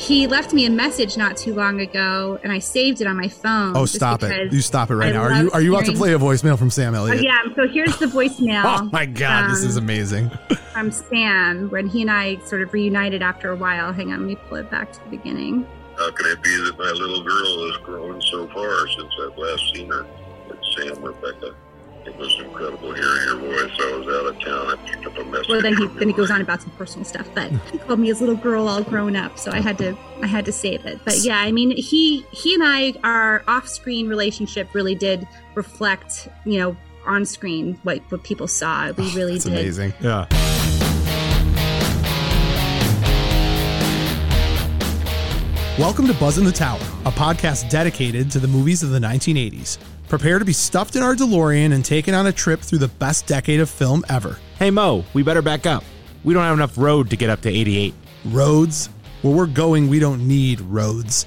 he left me a message not too long ago, and I saved it on my phone. Oh, stop it! You stop it right I now. Are you are you about to play a voicemail from Sam Oh, Elliott? yeah, so here's the voicemail. Oh my God, this is um, amazing. from Sam when he and I sort of reunited after a while. Hang on, let me pull it back to the beginning. How can it be that my little girl has grown so far since I've last seen her? It's Sam, Rebecca. It was incredible hearing your voice. I was out of town. I picked up a message. Well, then he then he goes on about some personal stuff, but he called me his little girl all grown up, so I had to I had to save it. But yeah, I mean, he he and I our off-screen relationship really did reflect, you know, on screen what what people saw. We oh, really It's did. amazing. Yeah. Welcome to Buzz in the Tower, a podcast dedicated to the movies of the 1980s. Prepare to be stuffed in our DeLorean and taken on a trip through the best decade of film ever. Hey Mo, we better back up. We don't have enough road to get up to 88. Roads? Where we're going, we don't need roads.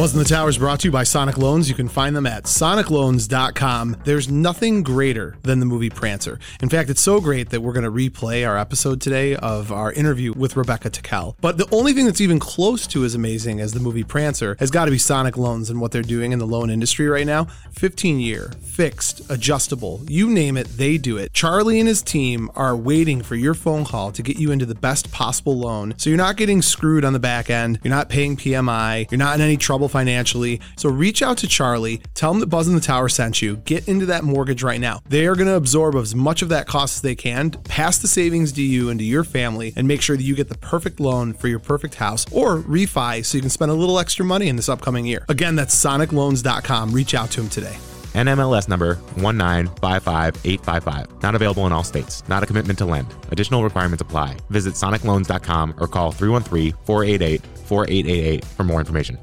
Buzz in the Tower is brought to you by Sonic Loans. You can find them at sonicloans.com. There's nothing greater than the movie Prancer. In fact, it's so great that we're going to replay our episode today of our interview with Rebecca Tickell. But the only thing that's even close to as amazing as the movie Prancer has got to be Sonic Loans and what they're doing in the loan industry right now. 15 year, fixed, adjustable, you name it, they do it. Charlie and his team are waiting for your phone call to get you into the best possible loan. So you're not getting screwed on the back end. You're not paying PMI. You're not in any trouble financially. So reach out to Charlie, tell him that Buzz in the Tower sent you, get into that mortgage right now. They are going to absorb as much of that cost as they can, pass the savings to you and to your family, and make sure that you get the perfect loan for your perfect house or refi so you can spend a little extra money in this upcoming year. Again, that's sonicloans.com. Reach out to him today. NMLS number 1955855. Not available in all states. Not a commitment to lend. Additional requirements apply. Visit sonicloans.com or call 313-488-4888 for more information.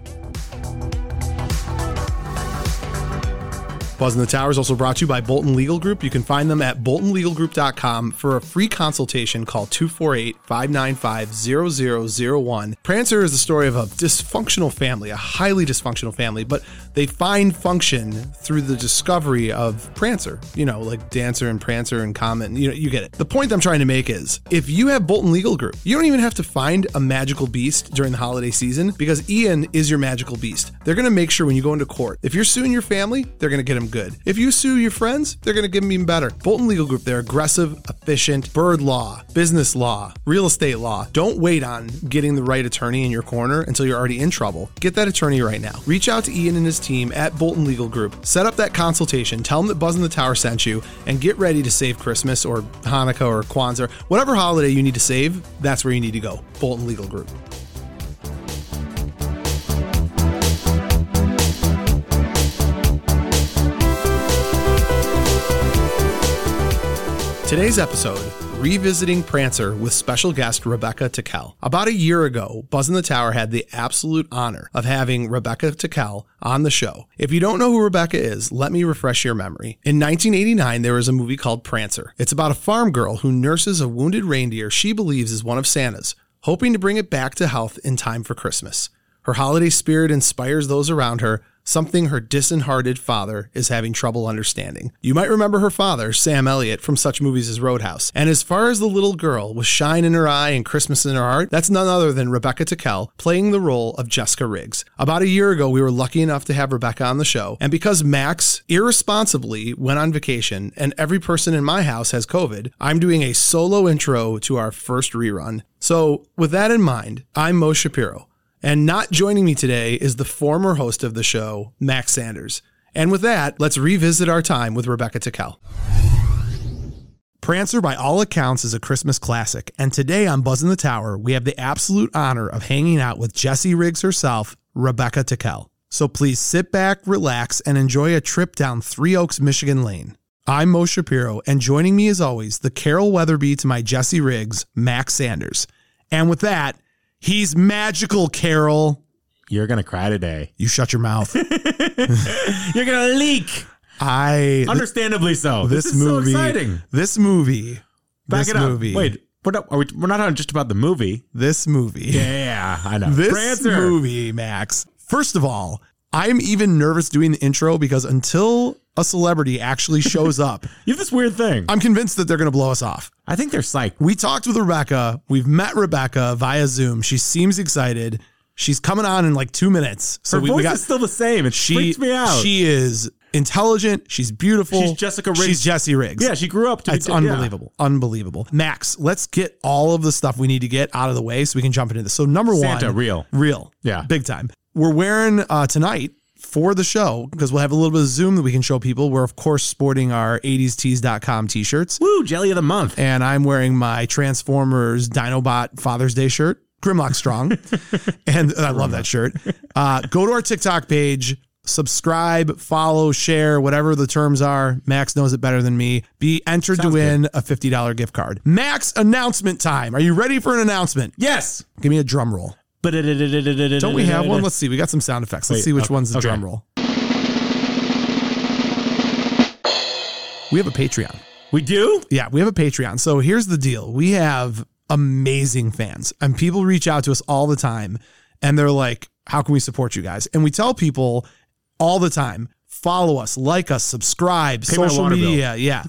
Buzz in the Tower is also brought to you by Bolton Legal Group. You can find them at boltonlegalgroup.com for a free consultation. Call 248-595-0001. Prancer is the story of a dysfunctional family, a highly dysfunctional family, but they find function through the discovery of Prancer. You know, like Dancer and Prancer and Comet. You know, you get it. The point I'm trying to make is if you have Bolton Legal Group, you don't even have to find a magical beast during the holiday season because Ian is your magical beast. They're going to make sure when you go into court, if you're suing your family, they're going to get good. If you sue your friends, they're going to give them even better. Bolton Legal Group, they're aggressive, efficient, bird law, business law, real estate law. Don't wait on getting the right attorney in your corner until you're already in trouble. Get that attorney right now. Reach out to Ian and his team at Bolton Legal Group. Set up that consultation. Tell them that Buzz in the Tower sent you and get ready to save Christmas or Hanukkah or Kwanzaa. Whatever holiday you need to save, that's where you need to go. Bolton Legal Group. Today's episode revisiting Prancer with special guest Rebecca Tickell. About a year ago, Buzz in the Tower had the absolute honor of having Rebecca Tickell on the show. If you don't know who Rebecca is, let me refresh your memory. In 1989, there was a movie called Prancer. It's about a farm girl who nurses a wounded reindeer she believes is one of Santa's, hoping to bring it back to health in time for Christmas. Her holiday spirit inspires those around her, something her disheartened father is having trouble understanding. You might remember her father, Sam Elliott, from such movies as Roadhouse. And as far as the little girl with shine in her eye and Christmas in her heart, that's none other than Rebecca Tickell playing the role of Jessica Riggs. About a year ago, we were lucky enough to have Rebecca on the show. And because Max irresponsibly went on vacation and every person in my house has COVID, I'm doing a solo intro to our first rerun. So, with that in mind, I'm Mo Shapiro. And not joining me today is the former host of the show, Max Sanders. And with that, let's revisit our time with Rebecca Tickell. Prancer, by all accounts, is a Christmas classic. And today on Buzz in the Tower, we have the absolute honor of hanging out with Jessie Riggs herself, Rebecca Tickell. So please sit back, relax, and enjoy a trip down Three Oaks, Michigan Lane. I'm Mo Shapiro, and joining me as always, the Carol Weatherby to my Jessie Riggs, Max Sanders. And with that, He's magical, Carol. You're gonna cry today. You shut your mouth. You're gonna leak. I understandably so. This, this is movie, so exciting. This movie. Back this it up. movie. Wait, we're not. Are we, we're not on just about the movie. This movie. Yeah, I know. This Prancer. movie, Max. First of all, I'm even nervous doing the intro because until a celebrity actually shows up, you have this weird thing. I'm convinced that they're going to blow us off. I think they're psyched. We talked with Rebecca. We've met Rebecca via Zoom. She seems excited. She's coming on in like two minutes. So Her we, voice we got, is still the same. It she, freaks me out. She is intelligent. She's beautiful. She's Jessica Riggs. She's Jessie Riggs. Yeah, she grew up to be. It's be, unbelievable. Yeah. Unbelievable. Max, let's get all of the stuff we need to get out of the way so we can jump into this. So number Santa, one. real. Real. Yeah. Big time. We're wearing uh, tonight for the show because we'll have a little bit of Zoom that we can show people. We're, of course, sporting our 80stees.com t shirts. Woo, jelly of the month. And I'm wearing my Transformers Dinobot Father's Day shirt, Grimlock Strong. and I love that shirt. Uh, go to our TikTok page, subscribe, follow, share, whatever the terms are. Max knows it better than me. Be entered Sounds to win good. a $50 gift card. Max, announcement time. Are you ready for an announcement? Yes. Give me a drum roll. Don't we have one? Let's see. We got some sound effects. Let's Wait, see which okay. one's the okay. drum roll. We have a Patreon. We do? Yeah, we have a Patreon. So here's the deal. We have amazing fans and people reach out to us all the time and they're like, how can we support you guys? And we tell people all the time, follow us, like us, subscribe, Pay social media. Bill. Yeah.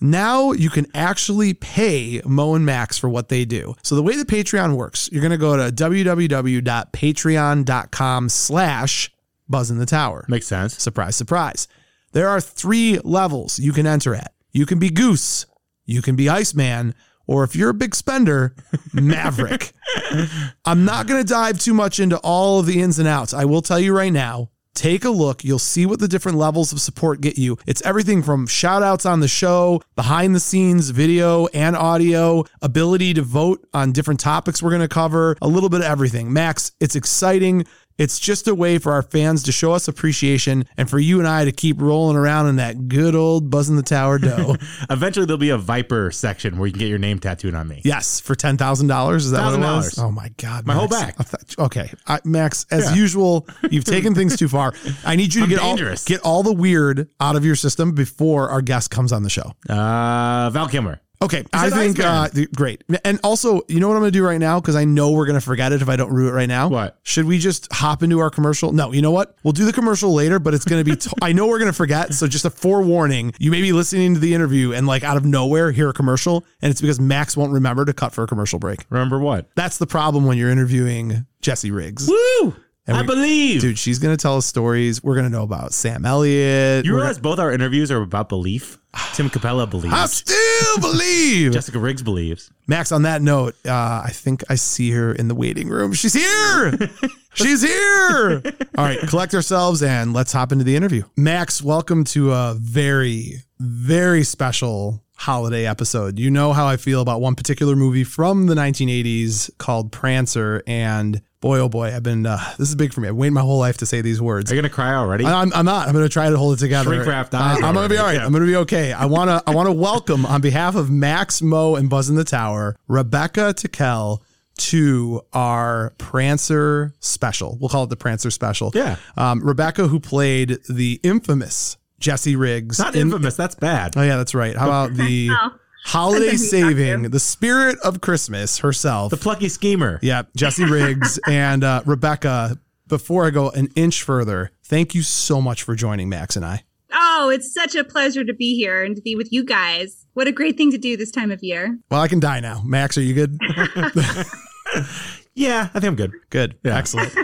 Now you can actually pay Mo and Max for what they do. So the way the Patreon works, you're going to go to www.patreon.com slash Buzz in the Tower. Makes sense. Surprise, surprise. There are three levels you can enter at. You can be Goose, you can be Iceman, or if you're a big spender, Maverick. I'm not going to dive too much into all of the ins and outs. I will tell you right now, Take a look. You'll see what the different levels of support get you. It's everything from shout outs on the show, behind the scenes video and audio, ability to vote on different topics we're going to cover, a little bit of everything. Max, it's exciting. It's just a way for our fans to show us appreciation and for you and I to keep rolling around in that good old Buzz in the Tower dough. Eventually, there'll be a Viper section where you can get your name tattooed on me. Yes, for ten thousand dollars. Is that what it was? Oh my god, my Max. whole back. Okay, I, Max. As yeah. usual, you've taken things too far. I need you to get all, get all the weird out of your system before our guest comes on the show. Uh, Val Kilmer. Okay, I think uh, great. And also, you know what I'm going to do right now because I know we're going to forget it if I don't rue it right now. What? Should we just hop into our commercial? No, you know what? We'll do the commercial later, but it's going to be. T- I know we're going to forget, so just a forewarning. You may be listening to the interview and like out of nowhere hear a commercial, and it's because Max won't remember to cut for a commercial break. Remember what? That's the problem when you're interviewing Jesse Riggs. Woo! And I we, believe. Dude, she's going to tell us stories. We're going to know about Sam Elliott. You realize gonna, both our interviews are about belief? Tim Capella believes. I still believe. Jessica Riggs believes. Max, on that note, uh, I think I see her in the waiting room. She's here. She's here. All right, collect ourselves and let's hop into the interview. Max, welcome to a very, very special holiday episode. You know how I feel about one particular movie from the 1980s called Prancer. And Boy, oh boy, I've been. Uh, this is big for me. I've waited my whole life to say these words. Are you gonna cry already? I- I'm, I'm not. I'm going to try to hold it together. Shrink wrapped Uh, I'm going to be all right. already. I'm going to be okay. I want to. I want to welcome on behalf of Max, Mo, and Buzz in the Tower, Rebecca Tickell to our Prancer special. We'll call it the Prancer special. Yeah. Um, Rebecca, who played the infamous Jesse Riggs. Not in- infamous. That's bad. Oh yeah, that's right. How about the Oh. Holiday That's what we got saving, the spirit of Christmas herself? The plucky schemer. Yeah, Jesse Riggs and uh, Rebecca. Before I go an inch further, thank you so much for joining Max and I. Oh, it's such a pleasure to be here and to be with you guys. What a great thing to do this time of year. Well, I can die now. Max, are you good? Yeah, I think I'm good. Good. Yeah. Excellent.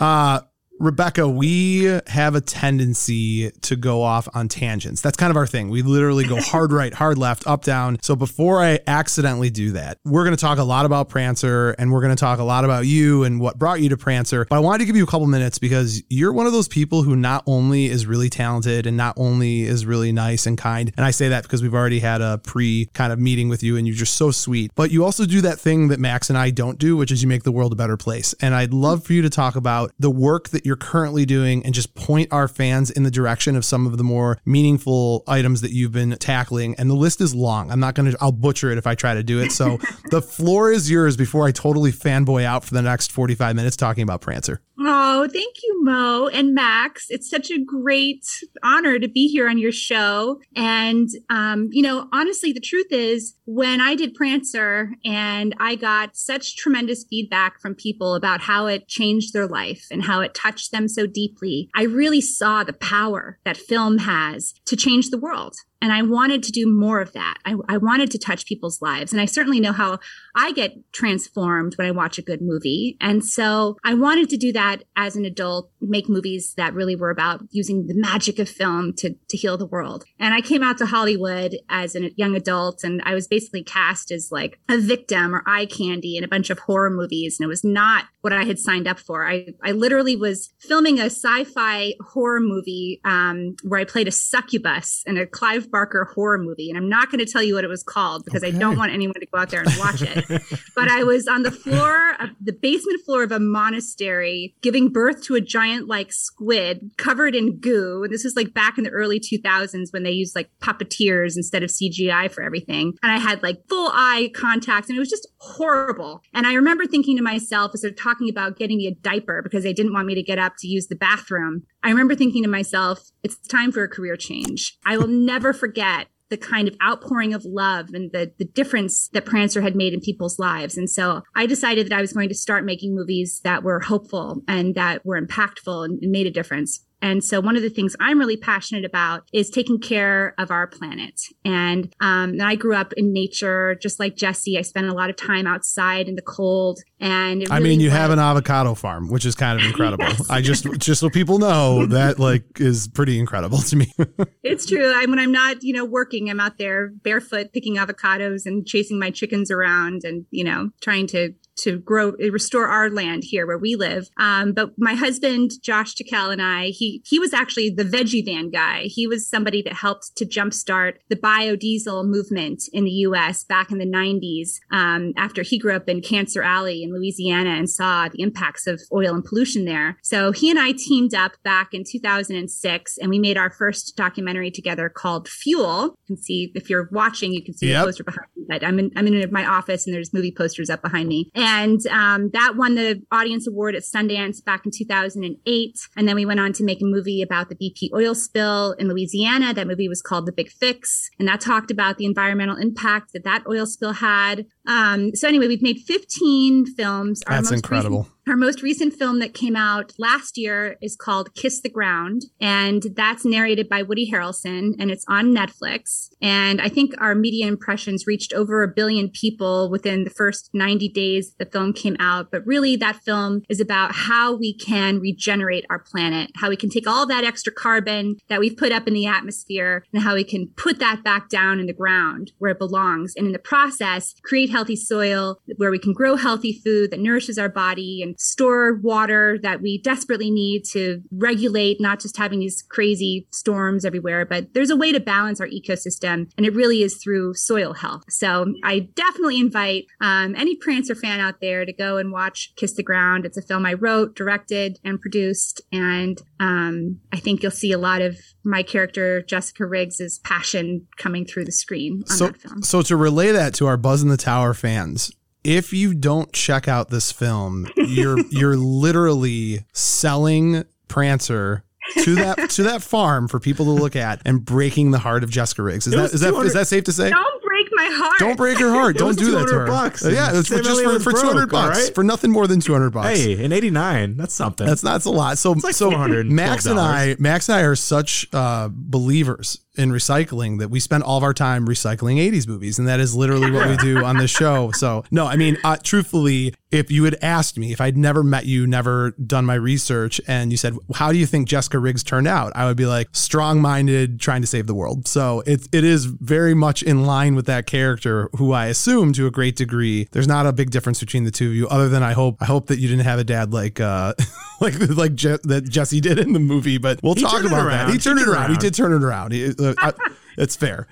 Uh, Rebecca, we have a tendency to go off on tangents. That's kind of our thing. We literally go hard right, hard left, up, down. So before I accidentally do that, we're going to talk a lot about Prancer and we're going to talk a lot about you and what brought you to Prancer. But I wanted to give you a couple minutes because you're one of those people who not only is really talented and not only is really nice and kind. And I say that because we've already had a pre kind of meeting with you and you're just so sweet. But you also do that thing that Max and I don't do, which is you make the world a better place. And I'd love for you to talk about the work that you're currently doing and just point our fans in the direction of some of the more meaningful items that you've been tackling. And the list is long. I'm not going to, I'll butcher it if I try to do it. So the floor is yours before I totally fanboy out for the next 45 minutes talking about Prancer. Oh, thank you, Mo and Max. It's such a great honor to be here on your show. And, um, you know, honestly, the truth is, when I did Prancer and I got such tremendous feedback from people about how it changed their life and how it touched them so deeply, I really saw the power that film has to change the world. And I wanted to do more of that. I, I wanted to touch people's lives. And I certainly know how I get transformed when I watch a good movie. And so I wanted to do that as an adult, make movies that really were about using the magic of film to, to heal the world. And I came out to Hollywood as a young adult and I was basically cast as like a victim or eye candy in a bunch of horror movies. And it was not what I had signed up for. I, I literally was filming a sci-fi horror movie um, where I played a succubus in a Clive Barker horror movie. And I'm not going to tell you what it was called because I don't want anyone to go out there and watch it. but I was on the floor of the basement floor of a monastery giving birth to a giant like squid covered in goo. And this was like back in the early 2000s when they used like puppeteers instead of CGI for everything. And I had like full eye contact and it was just horrible. And I remember thinking to myself as they're talking about getting me a diaper because they didn't want me to get up to use the bathroom. I remember thinking to myself, it's time for a career change. I will never forget the kind of outpouring of love and the, the difference that Prancer had made in people's lives. And so I decided that I was going to start making movies that were hopeful and that were impactful and, and made a difference. And so one of the things I'm really passionate about is taking care of our planet. And um, and I grew up in nature, just like Jesse. I spent a lot of time outside in the cold. And it I mean, you was- have an avocado farm, which is kind of incredible. Yes. I just, just so people know that like is pretty incredible to me. It's true. I, when I'm not, you know, working, I'm out there barefoot picking avocados and chasing my chickens around, and you know, trying to to grow restore our land here where we live. Um, but my husband Josh Tickell and I, he he was actually the veggie van guy. He was somebody that helped to jumpstart the biodiesel movement in the U.S. back in the 90s. Um, after he grew up in Cancer Alley in Louisiana and saw the impacts of oil and pollution there, so he and I teamed up back in 2006, and we made our first documentary together called Fuel. You can see if you're watching, you can see Yep. the poster behind me. But I'm in I'm in my office, and there's movie posters up behind me. And um, that won the Audience Award at Sundance back in 2008. And then we went on to make a movie about the BP oil spill in Louisiana. That movie was called The Big Fix, and that talked about the environmental impact that that oil spill had. Um, so anyway, we've made 15 films. That's incredible. recent- her most recent film that came out last year is called Kiss the Ground, and that's narrated by Woody Harrelson, and it's on Netflix. And I think our media impressions reached over a billion people within the first 90 days the film came out. But really, that film is about how we can regenerate our planet, how we can take all that extra carbon that we've put up in the atmosphere, and how we can put that back down in the ground where it belongs. And in the process, create healthy soil where we can grow healthy food that nourishes our body and and store water that we desperately need to regulate not just having these crazy storms everywhere, but there's a way to balance our ecosystem, and it really is through soil health. So I definitely invite um, any Prancer fan out there to go and watch Kiss the Ground. It's a film I wrote, directed, and produced, and um, I think you'll see a lot of my character Jessica Riggs's passion coming through the screen on so, that film. so to relay that to our Buzz in the Tower fans, if you don't check out this film, you're you're literally selling Prancer to that to that farm for people to look at and breaking the heart of Jessica Riggs. Is that is that 200 is that safe to say? Don't break my heart. Don't break her heart. Don't do that to her. bucks. Yeah, it's for, just for, for two hundred bucks right? for nothing more than two hundred bucks. Hey, in '89, that's something. That's not that's a lot. So like so $412. Max and I Max and I are such uh, believers in recycling that we spend all of our time recycling 80s movies and that is literally what we do on this show. So no, I mean uh, truthfully, if you had asked me if I'd never met you, never done my research and you said, "How do you think Jessica Riggs turned out?" I would be like, "Strong-minded, trying to save the world." So it it is very much in line with that character who I assume to a great degree. There's not a big difference between the two of you other than I hope I hope that you didn't have a dad like uh like like Je- that Jesse did in the movie, but we'll He talk about that. around. He He turned it turned it around. He did turn it around. He, uh, I- it's fair.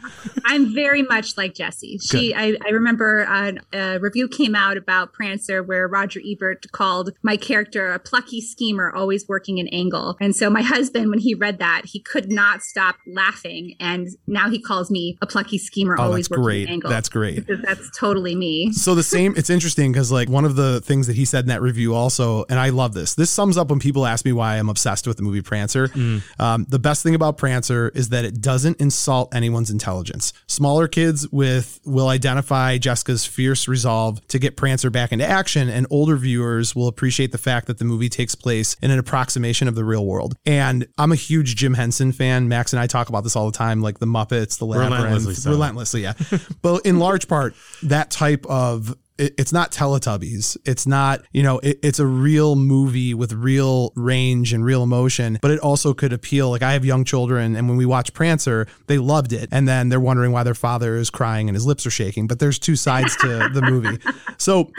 I'm very much like Jessie. She, I, I remember uh, a review came out about Prancer where Roger Ebert called my character a plucky schemer, always working an angle. And so my husband, when he read that, he could not stop laughing, and now he calls me a plucky schemer, Oh, always working great. an angle. That's great. That's totally me. So the same, it's interesting because like one of the things that he said in that review also, and I love this. This sums up when people ask me why I'm obsessed with the movie Prancer. Um, the best thing about Prancer is that it doesn't insult anyone's intelligence. Smaller kids with will identify Jessica's fierce resolve to get Prancer back into action, and older viewers will appreciate the fact that the movie takes place in an approximation of the real world. And I'm a huge Jim Henson fan. Max and I talk about this all the time, like the Muppets, the Labyrinth, Relentlessly so. relentlessly, yeah. but in large part, that type of it, it's not Teletubbies. It's not, you know, it, it's a real movie with real range and real emotion, but it also could appeal. Like I have young children, and when we watch Prancer, they loved it. And then they're wondering why their father is crying and his lips are shaking. But there's two sides to the movie. So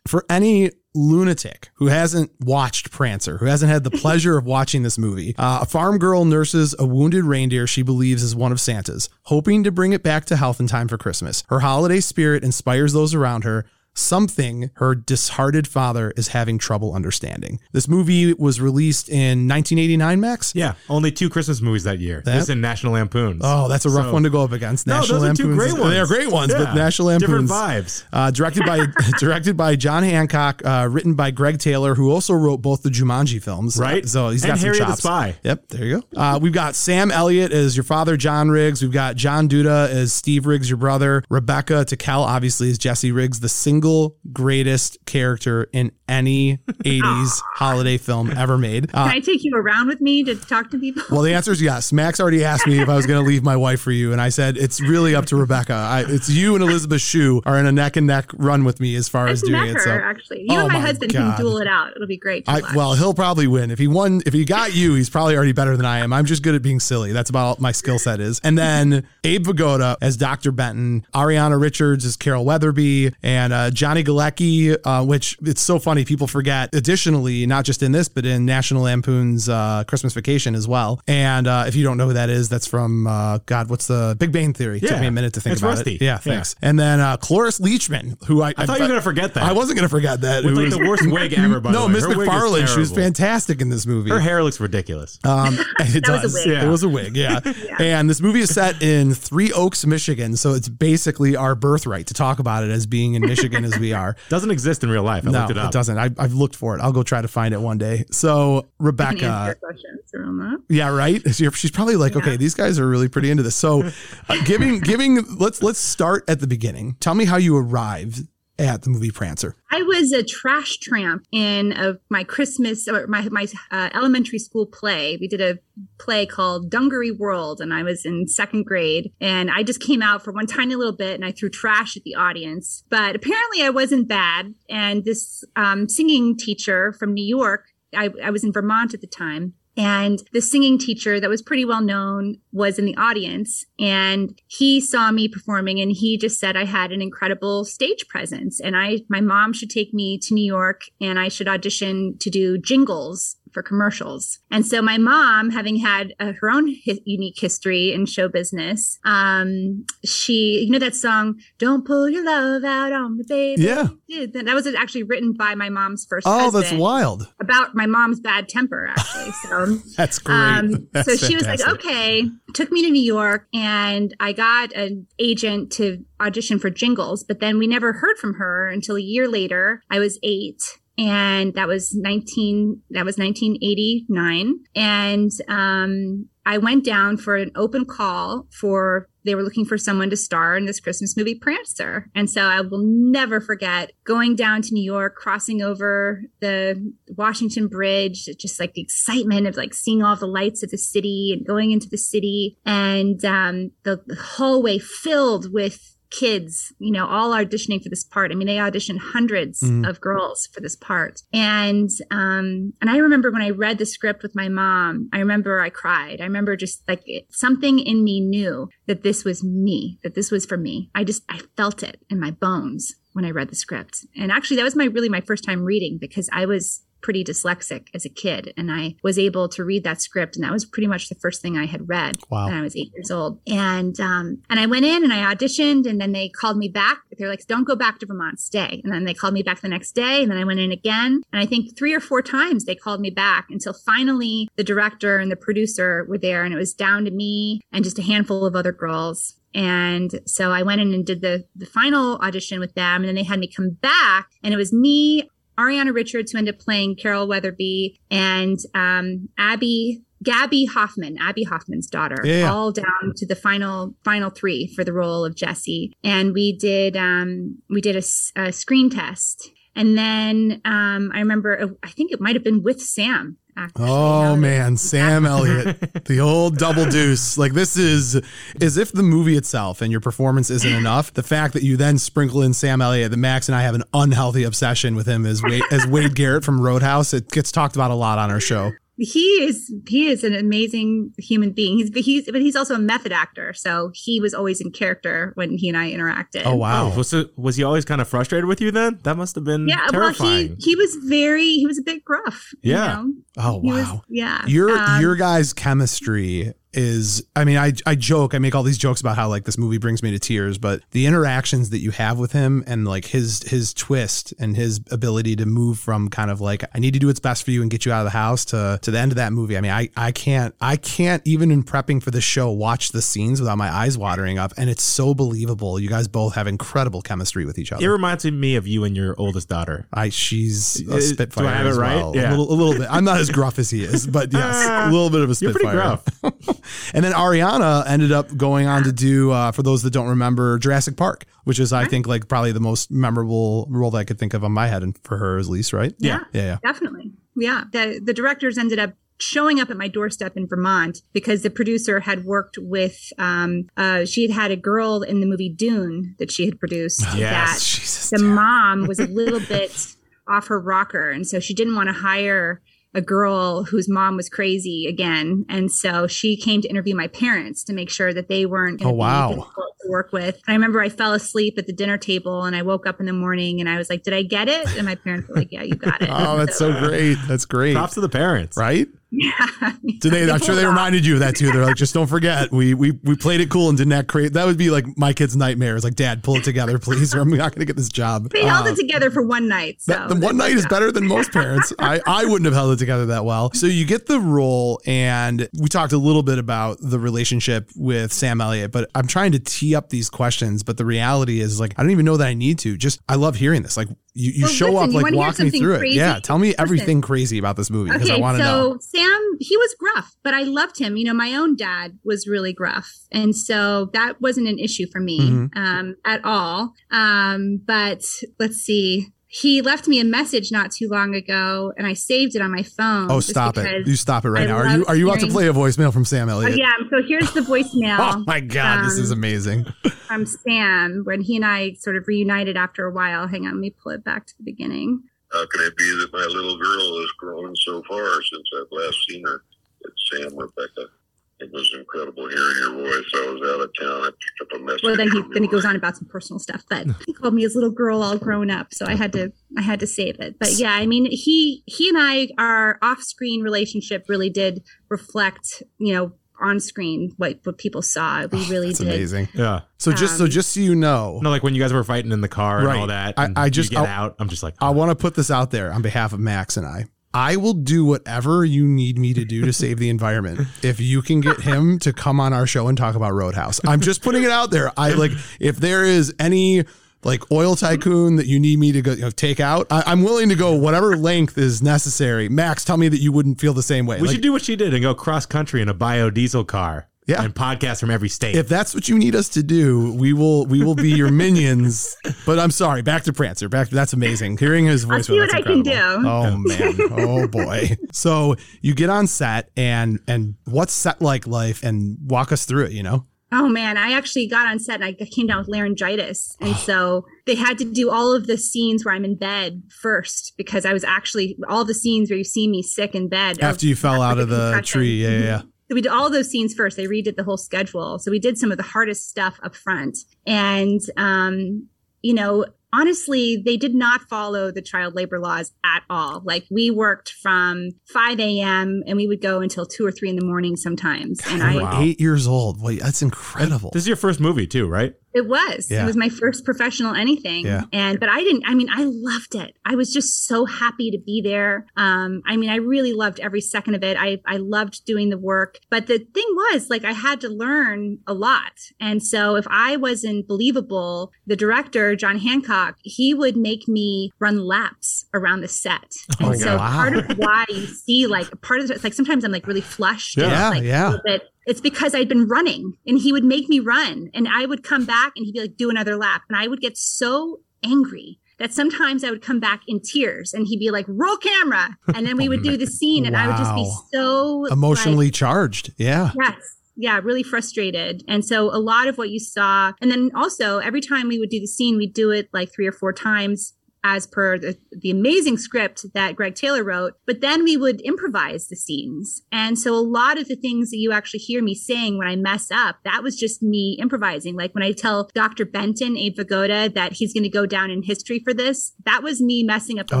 for any lunatic who hasn't watched Prancer, who hasn't had the pleasure of watching this movie, uh, a farm girl nurses a wounded reindeer she believes is one of Santa's, hoping to bring it back to health in time for Christmas. Her holiday spirit inspires those around her. Something her disheartened father is having trouble understanding. This movie was released in 1989, Max? yeah, only two Christmas movies that year. That- this and National Lampoons. Oh, that's a rough So- one to go up against. No, National those are two great ones. They are great ones, but National Lampoons. different vibes. Uh, directed by directed by John Hancock, uh, written by Greg Taylor, who also wrote both the Jumanji films. Right. So he's got And some Harriet the chops. Spy. Yep. There you go. Uh, we've got Sam Elliott as your father, John Riggs. We've got John Duda as Steve Riggs, your brother. Rebecca Tickell, obviously, is Jesse Riggs, the single greatest character in any 80s holiday film ever made. Uh, Can I take you around with me to talk to people? well, the answer is yes. Max already asked me if I was going to leave my wife for you, and I said it's really up to Rebecca. I, it's you and Elizabeth Shue are in a neck and neck run with me as far as doing it. So, actually. You Oh and my, my husband God. can duel it out. It'll be great. I, well, he'll probably win if he won. If he got you, he's probably already better than I am. I'm just good at being silly. That's about all my skill set is. And then Abe Vigoda as Dr. Benton, Ariana Richards as Carol Weatherby, and uh, Johnny Galecki, uh, which it's so funny people forget. Additionally, not just in this, but in National Lampoon's uh, Christmas Vacation as well. And uh, if you don't know who that is, that's from uh, God, what's the Big Bang Theory? Took me a minute to think It's about Rusty. it. Yeah, Yeah. thanks. And then uh, Cloris Leachman, who I, I thought you were gonna forget that. I wasn't going to forget that. With like was- the worst wig ever. By no, the way. Miss Her wig McFarlane. She was fantastic in this movie. Her hair looks ridiculous. Um, it That was a does. wig. It was a wig, yeah. And this movie is set in Three Oaks, Michigan, so it's basically our birthright to talk about it as being in Michigan as we are. Doesn't exist in real life. I no, looked it up. doesn't. I, I've looked for it. I'll go try to find it one day. So I can answer Rebecca, your questions around that. yeah, right. She's she's probably like, okay, these guys are really pretty into this. So, uh, giving, giving. Let's let's start at the beginning. Tell me how you arrived at the movie Prancer. I was a trash tramp in a, my Christmas or my my uh, elementary school play. We did a play called Dungaree World, and I was in second grade. And I just came out for one tiny little bit, and I threw trash at the audience. But apparently, I wasn't bad. And this um, singing teacher from New York, I, I was in Vermont at the time. And the singing teacher that was pretty well known was in the audience and he saw me performing and he just said I had an incredible stage presence and I my mom should take me to New York and I should audition to do jingles for commercials. And so my mom, having had uh, her own hi- unique history in show business, um, she, you know, that song, Don't Pull Your Love Out on Me, Baby. Yeah. That was actually written by my mom's first Oh, that's wild. about my mom's bad temper, actually. So, That's great. um, That's so she was like, okay, took me to New York and I got an agent to audition for jingles, but then we never heard from her until a year later. I was eight. And that was 19, that was 1989. And, um, I went down for an open call for they were looking for someone to star in this Christmas movie Prancer. And so I will never forget going down to New York, crossing over the Washington Bridge, just like the excitement of like seeing all the lights of the city and going into the city and um, the, the hallway filled with kids, you know, all auditioning for this part. I mean, they auditioned hundreds Mhm. of girls for this part. And um and I remember when I read the script with my mom, I remember I cried. I remember just like it, something in me knew that this was me, that this was for me. I just I felt it in my bones when I read the script. And actually that was my really my first time reading because I was pretty dyslexic as a kid and I was able to read that script and that was pretty much the first thing I had read Wow. when I was eight years old. And um and I went in and I auditioned and then they called me back. They're like, don't go back to Vermont, stay. And then they called me back the next day and then I went in again. And I think three or four times they called me back until finally the director and the producer were there and it was down to me and just a handful of other girls. And so I went in and did the, the final audition with them. And then they had me come back and it was me, Ariana Richards, who ended up playing Carol Weatherby, and um, Abby Gabby Hoffman, Abby Hoffman's daughter, Yeah, all down to the final final three for the role of Jesse. And we did um, we did a screen test, and then um, I remember uh, I think it might have been with Sam. Actually, Oh man, Sam Elliott, the old double deuce. Like this is as if the movie itself and your performance isn't enough. The fact that you then sprinkle in Sam Elliott, that Max and I have an unhealthy obsession with him as Wade, as Wade Garrett from Roadhouse. It gets talked about a lot on our show. He is he is an amazing human being. He's but he's but he's also a method actor, so he was always in character when he and I interacted. Oh wow. Oh, was, it, was he always kind of frustrated with you then? That must have been Yeah, terrifying. well, he he was very he was a bit gruff. you Yeah. know? Oh He was- wow. yeah. Your Um, your guys' chemistry is I mean I I joke I make all these jokes about how like this movie brings me to tears but the interactions that you have with him and like his his twist and his ability to move from kind of like I need to do what's best for you and get you out of the house to to the end of that movie I mean I I can't I can't even in prepping for this show watch the scenes without my eyes watering up and it's so believable you guys both have incredible chemistry with each other It reminds me of you and your oldest daughter. I she's Uh, a do spitfire I have it right? well. A little, a little bit. I'm not as gruff as he is, but yes, a little bit of a You're pretty spitfire. and then Ariana ended up going on to do, uh, for those that don't remember, Jurassic Park, which is I think like probably the most memorable role that I could think of on my head, and for her at least, right? yeah, Yeah, yeah. definitely. Yeah. The the directors ended up showing up at my doorstep in Vermont because the producer had worked with um uh she had had a girl in the movie Dune that she had produced that Jesus. the mom was a little bit off her rocker and so she didn't want to hire a girl whose mom was crazy again and so she came to interview my parents to make sure that they weren't gonna Oh, wow. to work with i remember i fell asleep at the dinner table and i woke up in the morning and i was like did i get it and my parents were like yeah you got it Oh, that's so great. That's great. Props to the parents. Right? yeah Did they? I'm sure they reminded you of that too. They're like, just don't forget, we we we played it cool and didn't act crazy. That would be like my kid's nightmare. Is like, Dad, pull it together, please, or I'm not going to get this job. they held Uh, it together for one night so That, the one night is better than most parents. I, I wouldn't have held it together that well. So you get the role, and we talked a little bit about the relationship with Sam Elliott, but I'm trying to tee up these questions. But the reality is, like, I don't even know that I need to. Just, I love hearing this. Like, you, you Well, show listen, up, like, walk me through crazy? it. Yeah. Tell me Listen. everything crazy about this movie because I Okay, want to so know. Sam, he was gruff, but I loved him. You know, my own dad was really gruff, and so that wasn't an issue for me Mhm. um, at all. Um, but let's see. He left me a message not too long ago, and I saved it on my phone. Oh, stop it! You stop it right I now. Are you are you about to play a voicemail from Sam Oh, Elliott? yeah. So here's the voicemail Oh my God, this is Um, amazing. from Sam when he and I sort of reunited after a while. Hang on, let me pull it back to the beginning. How can it be that my little girl has grown so far since I've last seen her? It's Sam, Rebecca. It was incredible hearing your voice. I was out of town. I picked up a message. Well, then he then he goes on about some personal stuff, but he called me his little girl all grown up, so I had to I had to save it. But yeah, I mean, he he and I our off screen relationship really did reflect, you know, on screen what what people saw. We really That's did. amazing. Yeah. So just so Um, just so you know, No, like when you guys were fighting in the car and all that. I- and I you just- get I'll- out. I'm just like, I want to put this out there on behalf of Max and I. I will do whatever you need me to do to save the environment. If you can get him to come on our show and talk about Roadhouse, I'm just putting it out there. I like if there is any like oil tycoon that you need me to go you know, take out, I, I'm willing to go whatever length is necessary. Max, tell me that you wouldn't feel the same way. we Like, should do what she did and go cross country in a biodiesel car. Yeah. And podcasts from every state. if that's what you need us to do, we will we will be your minions. But I'm sorry, back to Prancer. Back to that's amazing. Hearing his voice. see well, what that's I can incredible. do. Oh man. Oh boy. So you get on set and and what's set like life and walk us through it, you know? Oh man, I actually got on set and I came down with laryngitis. And so they had to do all of the scenes where I'm in bed first because I was actually all the scenes where you see me sick in bed. After you fell out of the concussion. tree. Yeah, yeah, yeah. So we did all those scenes first. They redid the whole schedule. So we did some of the hardest stuff up front. And, um, you know, honestly, they did not follow the child labor laws at all. Like we worked from 5 a.m. and we would go until two or three in the morning sometimes. And I, Wow. Eight years old. Wait, that's incredible. this is your first movie too, right? It was. Yeah. It was my first professional anything. Yeah. And but I didn't I mean I loved it. I was just so happy to be there. Um I mean I really loved every second of it. I I loved doing the work. But the thing was like I had to learn a lot. And so if I wasn't believable, the director John Hancock, he would make me run laps around the set. Oh and Oh, so wow. part of why you see like part of it's like sometimes I'm like really flushed. Yeah, like, yeah. a little bit it's because I'd been running and he would make me run and I would come back and he'd be like, do another lap. And I would get so angry that sometimes I would come back in tears and he'd be like, roll camera. And then we would do the scene and I would just be so Emotionally charged. Yeah. yes. Yeah, really frustrated. And so a lot of what you saw, and then also every time we would do the scene, we'd do it like three or four times as per the, the amazing script that Greg Taylor wrote. But then we would improvise the scenes. And so a lot of the things that you actually hear me saying when I mess up, that was just me improvising. Like when I tell Dr. Benton, Abe Vigoda, that he's going to go down in history for this, that was me messing up the Oh,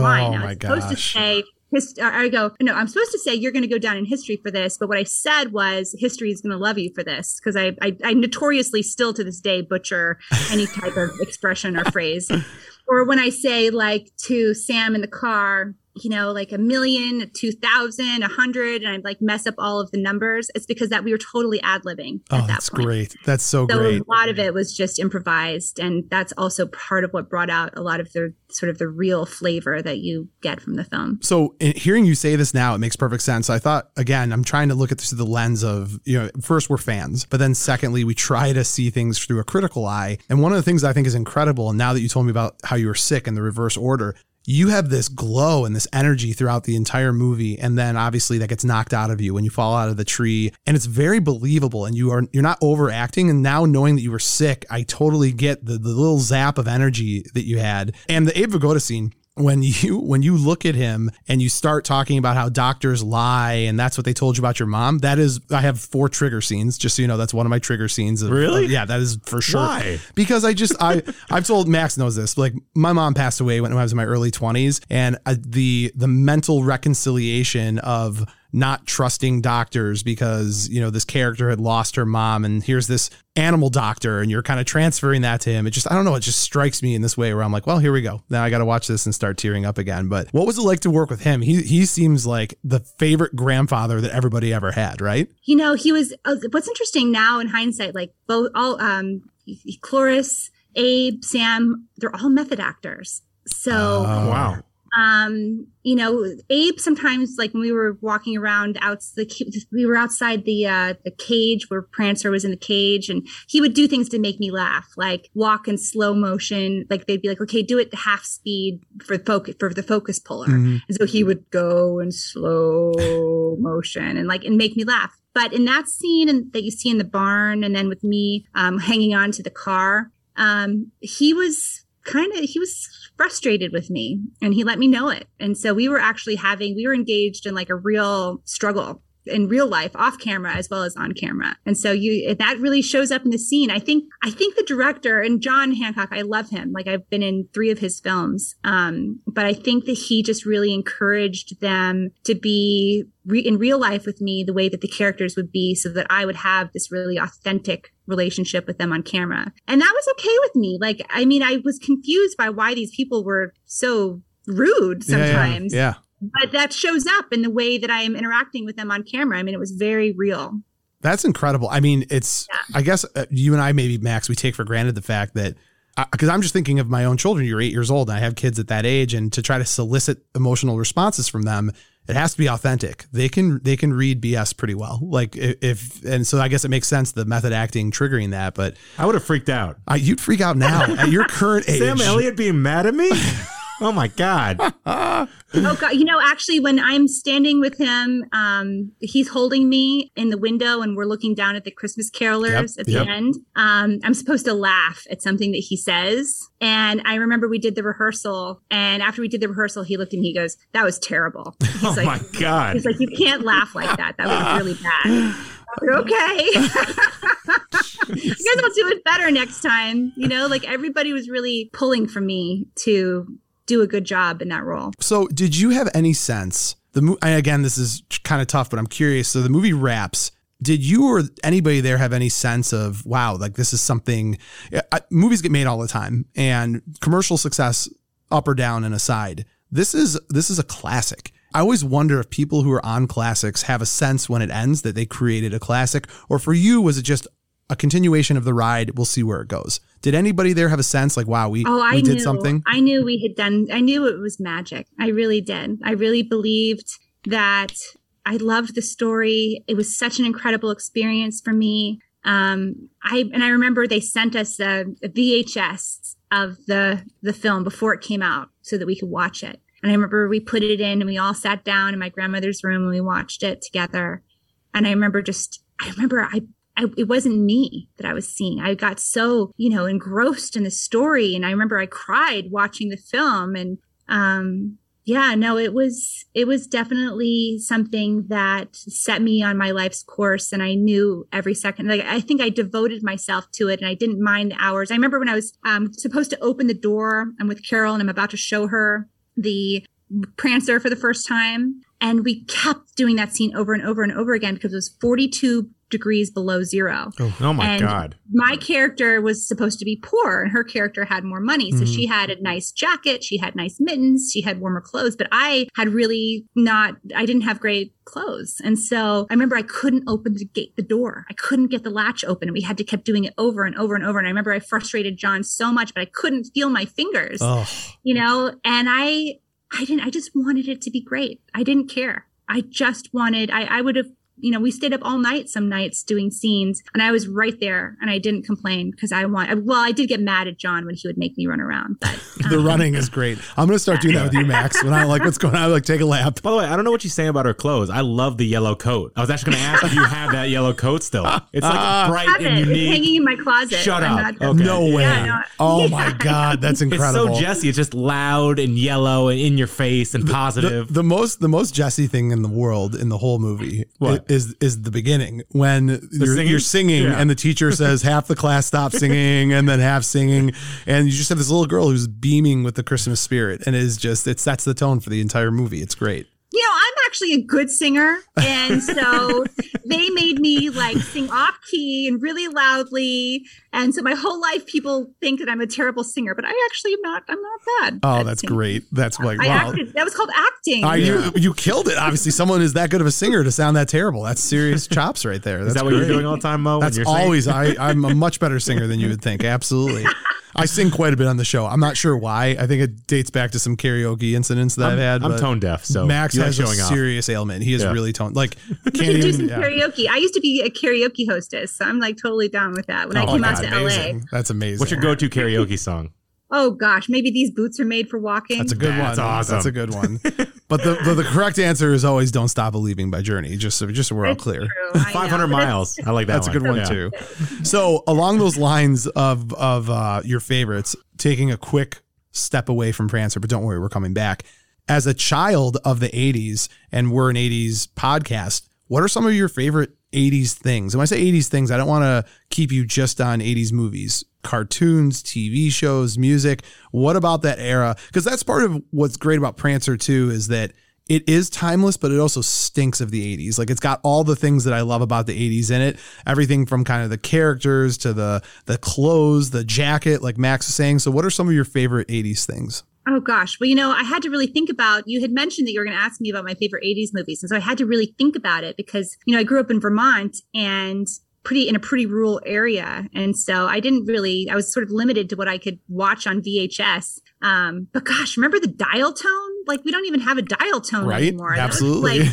line. I my was supposed to say, his, or I go, no, I'm supposed to say you're going to go down in history for this. But what I said was history is going to love you for this because I, I, I notoriously still to this day butcher any type of expression or phrase. Or when I say like to Sam in the car, you know, like a million, two thousand, a hundred, and I'd like mess up all of the numbers. It's because that we were totally ad libbing Oh, that that's point. great. That's so, So great. a lot of it was just improvised, and that's also part of what brought out a lot of the sort of the real flavor that you get from the film. So hearing you say this now, it makes perfect sense. I thought again, I'm trying to look at this through the lens of you know, first we're fans, but then secondly, we try to see things through a critical eye. And one of the things I think is incredible, and now that you told me about how you were sick in the reverse order. You have this glow and this energy throughout the entire movie, and then obviously that gets knocked out of you when you fall out of the tree, and it's very believable. And you are you're not overacting. And now knowing that you were sick, I totally get the, the little zap of energy that you had, and the Abe Vigoda scene when you when you look at him and you start talking about how doctors lie and that's what they told you about your mom that is i have four trigger scenes just so you know that's one of my trigger scenes of, Really? of- yeah that is for sure Why? because i just i i've told max knows this like my mom passed away when i was in my early 20s and uh, the the mental reconciliation of not trusting doctors because you know this character had lost her mom and here's this animal doctor and you're kind of transferring that to him it just i don't know it just strikes me in this way where i'm like well here we go now i got to watch this and start tearing up again but what was it like to work with him he he seems like the favorite grandfather that everybody ever had right You know, he was. Uh, what's interesting now in hindsight, like both all um, Cloris, Abe, Sam, they're all method actors. So Oh. Wow. Um you know abe sometimes like when we were walking around out the we were outside the uh the cage where prancer was in the cage and he would do things to make me laugh like walk in slow motion like they'd be like okay do it half speed for focus for the focus puller Mhm. and so he would go in slow motion and like and make me laugh but in that scene and that you see in the barn and then with me um hanging on to the car um he was kind of he was frustrated with me and he let me know it. And so we were actually having we were engaged in like a real struggle in real life off camera as well as on camera. And so you that really shows up in the scene. I think i think the director and john hancock i love him. Like i've been in three of his films. Um, but i think that he just really encouraged them to be re- in real life with me the way that the characters would be so that i would have this really authentic relationship with them on camera. And that was okay with me. Like i mean i was confused by why these people were so rude Yeah, yeah, sometimes. Yeah. But that shows up in the way that I am interacting with them on camera. I mean, it was very real. That's incredible. I mean, it's, I guess uh, you and I, maybe Max, we take for granted the fact that, because I'm just thinking of my own children. You're eight years old, and I have kids at that age, and to try to solicit emotional responses from them, it has to be authentic. They can they can read BS pretty well. Like if, if and so I guess it makes sense the method acting triggering that, but I would have freaked out. uh, you'd freak out now at your current age. Sam Elliott being mad at me? oh my God. oh God! You know, actually, when I'm standing with him, um, he's holding me in the window, and we're looking down at the Christmas carolers Yep, at the yep. end. Um, I'm supposed to laugh at something that he says, and I remember we did the rehearsal, and after we did the rehearsal, he looked at me, he goes, "That was terrible." He's Oh like, my God. He's like, you can't laugh like that. That was really bad. okay. you guys will do it better next time. You know, like everybody was really pulling for me to do a good job in that role. So, did you have any sense? The mo- again, this is kind of tough, but I'm curious. So, the movie wraps. Did you or anybody there have any sense of wow, like this is something? I, movies get made all the time, and commercial success, up or down and aside, this is this is a classic. I always wonder if people who are on classics have a sense when it ends that they created a classic, or for you was it just a continuation of the ride? We'll see where it goes. Did anybody there have a sense like wow, we Oh, I we knew did something? I knew we had done. I knew it was magic. I really did. I really believed that. I loved the story. It was such an incredible experience for me. Um, I and I remember they sent us a, a VHS of the the film before it came out so that we could watch it. And I remember we put it in and we all sat down in my grandmother's room and we watched it together. And I remember just I remember I I, it wasn't me that I was seeing. I got so, you know, engrossed in the story. And I remember I cried watching the film. And, um, yeah, no, it was, it was definitely something that set me on my life's course. And I knew every second, like, I think I devoted myself to it and I didn't mind the hours. I remember when I was, um, supposed to open the door. I'm with Carol and I'm about to show her the Prancer for the first time. And we kept doing that scene over and over and over again because it was 42 degrees below zero. Oh my And God. My character was supposed to be poor and her character had more money. So she mm. had a nice jacket, she had nice mittens, she had warmer clothes, but I had really not, I didn't have great clothes. And so I remember I couldn't open the gate, the door. I couldn't get the latch open. And we had to keep doing it over and over and over. And I remember I frustrated John so much, but I couldn't feel my fingers Oh, you know and i i didn't i just wanted it to be great i didn't care i just wanted i i would have you know we stayed up all night some nights doing scenes and i was right there and i didn't complain because i want well i did get mad at john when he would make me run around but the um, running is great. I'm gonna start doing that with you, Max. When I like what's going on, I like take a lap. By the way, I don't know what you're saying about her clothes. I love the yellow coat. I was actually going to ask if you have that yellow coat still. It's like bright have and it. It's unique. hanging in my closet Shut up. not- Okay. No way. Yeah, no. Oh my god, that's It's incredible. so Jesse. It's just loud and yellow and in your face and the, positive. the most the most Jesse thing in the world in the whole movie What? Is is the beginning when you're singing? you're singing Yeah. and the teacher says half the class stops singing and then half singing and you just have this little girl who's beaming with the Christmas spirit and is just it sets the tone for the entire movie. It's great. You know, I'm actually a good singer. And so they made me like sing off key and really loudly. And so my whole life people think that I'm a terrible singer, but I actually am not, I'm not bad. Oh, that's singing. great. That's like I wow. acted, that was called acting. I, you you killed it. Obviously, someone is that good of a singer to sound that terrible. That's serious chops right there. That's Is that what you're doing all the time, Mo? That's you're always I. I'm a much better singer than you would think. Absolutely. I sing quite a bit on the show. I'm not sure why. I think it dates back to some karaoke incidents that I'm, I've had. I'm tone deaf, so Max you like has a showing off. serious ailment. He is Yeah. really tone like can't do even. some yeah. karaoke. I used to be a karaoke hostess, so I'm like totally down with that. When I Oh, came out that's to LA. That's amazing. What's your go-to karaoke song? oh gosh, maybe these boots are made for walking. That's a good That's one. awesome. That's a good one. But the, the the correct answer is always "Don't Stop Believing" by Journey. Just so just so we're all clear. true, I know, 500 miles. I like that That's a good one Yeah. too. So along those lines of of uh, your favorites, taking a quick step away from Prancer, but don't worry, we're coming back. As a child of the '80s, and we're an '80s podcast, what are some of your favorite 80s things? And when I say 80s things, I don't want to keep you just on 80s movies, cartoons, TV shows, music. What about that era? Because that's part of what's great about Prancer too is that it is timeless, but it also stinks of the 80s. Like it's got all the things that I love about the 80s in it. Everything from kind of the characters to the the clothes, the jacket, like Max was saying. So what are some of your favorite 80s things? Oh gosh. Well, you know, I had to really think about you had mentioned that you were going to ask me about my favorite 80s movies. And so I had to really think about it because, you know, I grew up in Vermont and pretty in a pretty rural area. And so I didn't really I was sort of limited to what I could watch on VHS. Um, but gosh, remember the dial tone? Like we don't even have a dial tone Right? anymore. Absolutely. like,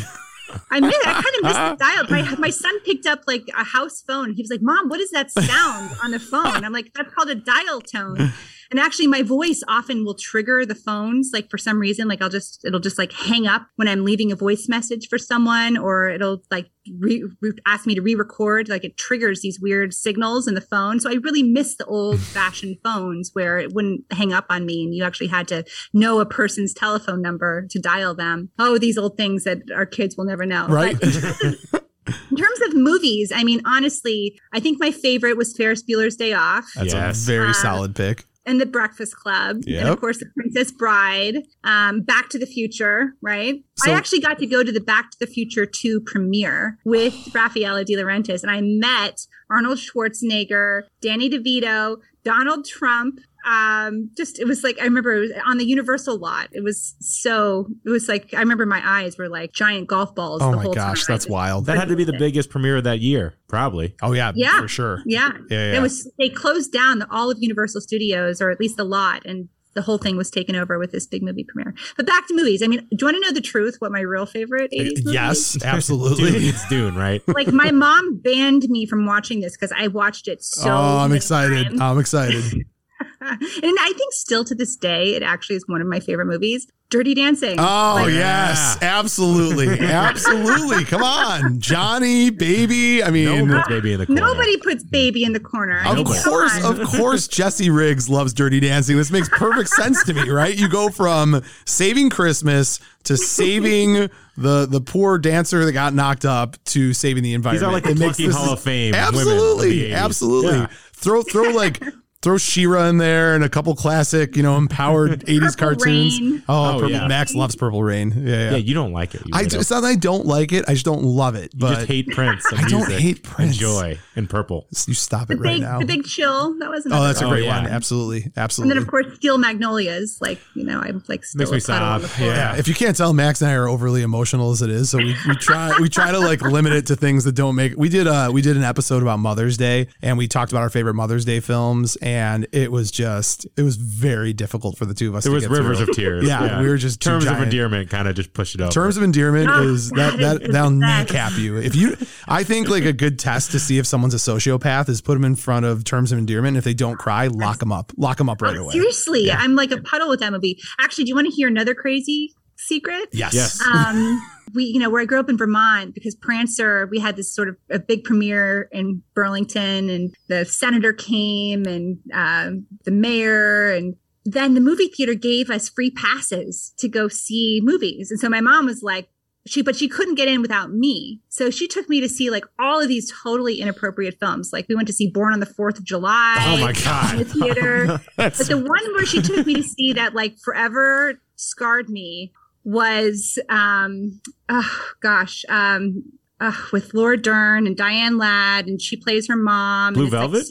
I miss, I kind of missed the dial. My, my son picked up like a house phone. He was like, "Mom, what is that sound on the phone?" I'm like, "That's called a dial tone." And actually, my voice often will trigger the phones. Like for some reason, like I'll just it'll just like hang up when I'm leaving a voice message for someone, or it'll like re- re- ask me to re-record. Like it triggers these weird signals in the phone. So I really miss the old-fashioned phones where it wouldn't hang up on me, and you actually had to know a person's telephone number to dial them. Oh, these old things that our kids will never know. Right. But in terms of movies, I mean, honestly, I think my favorite was Ferris Bueller's Day Off That's Yes. a very Uh, solid pick. And The Breakfast Club, and of course, The Princess Bride, um, Back to the Future, right? So- I actually got to go to the Back to the Future 2 premiere with Raffaella De Laurentiis, and I met Arnold Schwarzenegger, Danny DeVito, Donald Trump. Um, just it was like I remember it was on the Universal lot. It was so it was like I remember my eyes were like giant golf balls. Oh the my whole gosh, time. that's wild. That had to be the biggest premiere of that year, probably. Oh yeah, Yeah. for sure. Yeah. Yeah, yeah. It was they closed down all of Universal Studios, or at least the lot, and the whole thing was taken over with this big movie premiere. But back to movies. I mean, do you want to know the truth? What my real favorite 80s movie Yes, Dune, absolutely. it's Dune, right? Like my mom banned me from watching this because I watched it so. oh, I'm excited. times. I'm excited. and I think still to this day, it actually is one of my favorite movies. Dirty Dancing. Oh Like, yes, absolutely, absolutely. Come on, Johnny, baby. I mean, one puts uh, baby in the corner. Nobody puts baby in the corner. I of mean, course, of course, Jesse Riggs loves Dirty Dancing. This makes perfect sense to me, right? You go from saving Christmas to saving the the poor dancer that got knocked up to saving the environment. These are like the It makes this- Hall of Fame. women of the Absolutely, absolutely. Yeah. Throw throw like throw She-Ra in there and a couple classic, you know, empowered '80s cartoons. Rain. Oh, Oh, Purple, yeah. Max loves Purple Rain. Yeah, yeah. Yeah, you don't like it. You I weirdo. it's not that I don't like it. I just don't love it. You But just hate Prince. And I don't music hate Prince. Joy and purple. you stop the it right big, now. the big chill. That was oh, another that's a Oh, great yeah. one. Absolutely, absolutely. And then of course Steel Magnolias, like you know, I'm like still Makes me a puddle sob. yeah, if you can't tell, Max and I are overly emotional as it is, so we, we try we try to like limit it to things that don't make. We did uh we did an episode about Mother's Day, and we talked about our favorite Mother's Day films, and it was just it was very difficult for the two of us. It to was get rivers through. of tears. Yeah, we were just two terms of endearment kind of just push it up. Terms of endearment is that God, that it's that'll kneecap you. If you, I think like a good test to see if someone's a sociopath is put them in front of terms of endearment. If they don't cry, lock them up. Lock them up right Oh, away. Seriously, I'm like a puddle with that movie. Actually, do you want to hear another crazy secret? Yes. Yes. Um, we, you know, where I grew up in Vermont, because Prancer, we had this sort of a big premiere in Burlington, and the senator came, and um, the mayor, and then the movie theater gave us free passes to go see movies. And so my mom was like, she, but she couldn't get in without me. So she took me to see like all of these totally inappropriate films. Like we went to see Born on the Fourth of July. Oh my In the god. theater. That's But the one where she took me to see that like forever scarred me was um oh gosh um uh, with Laura Dern and Diane Ladd and she plays her mom. Blue it's, like, Velvet?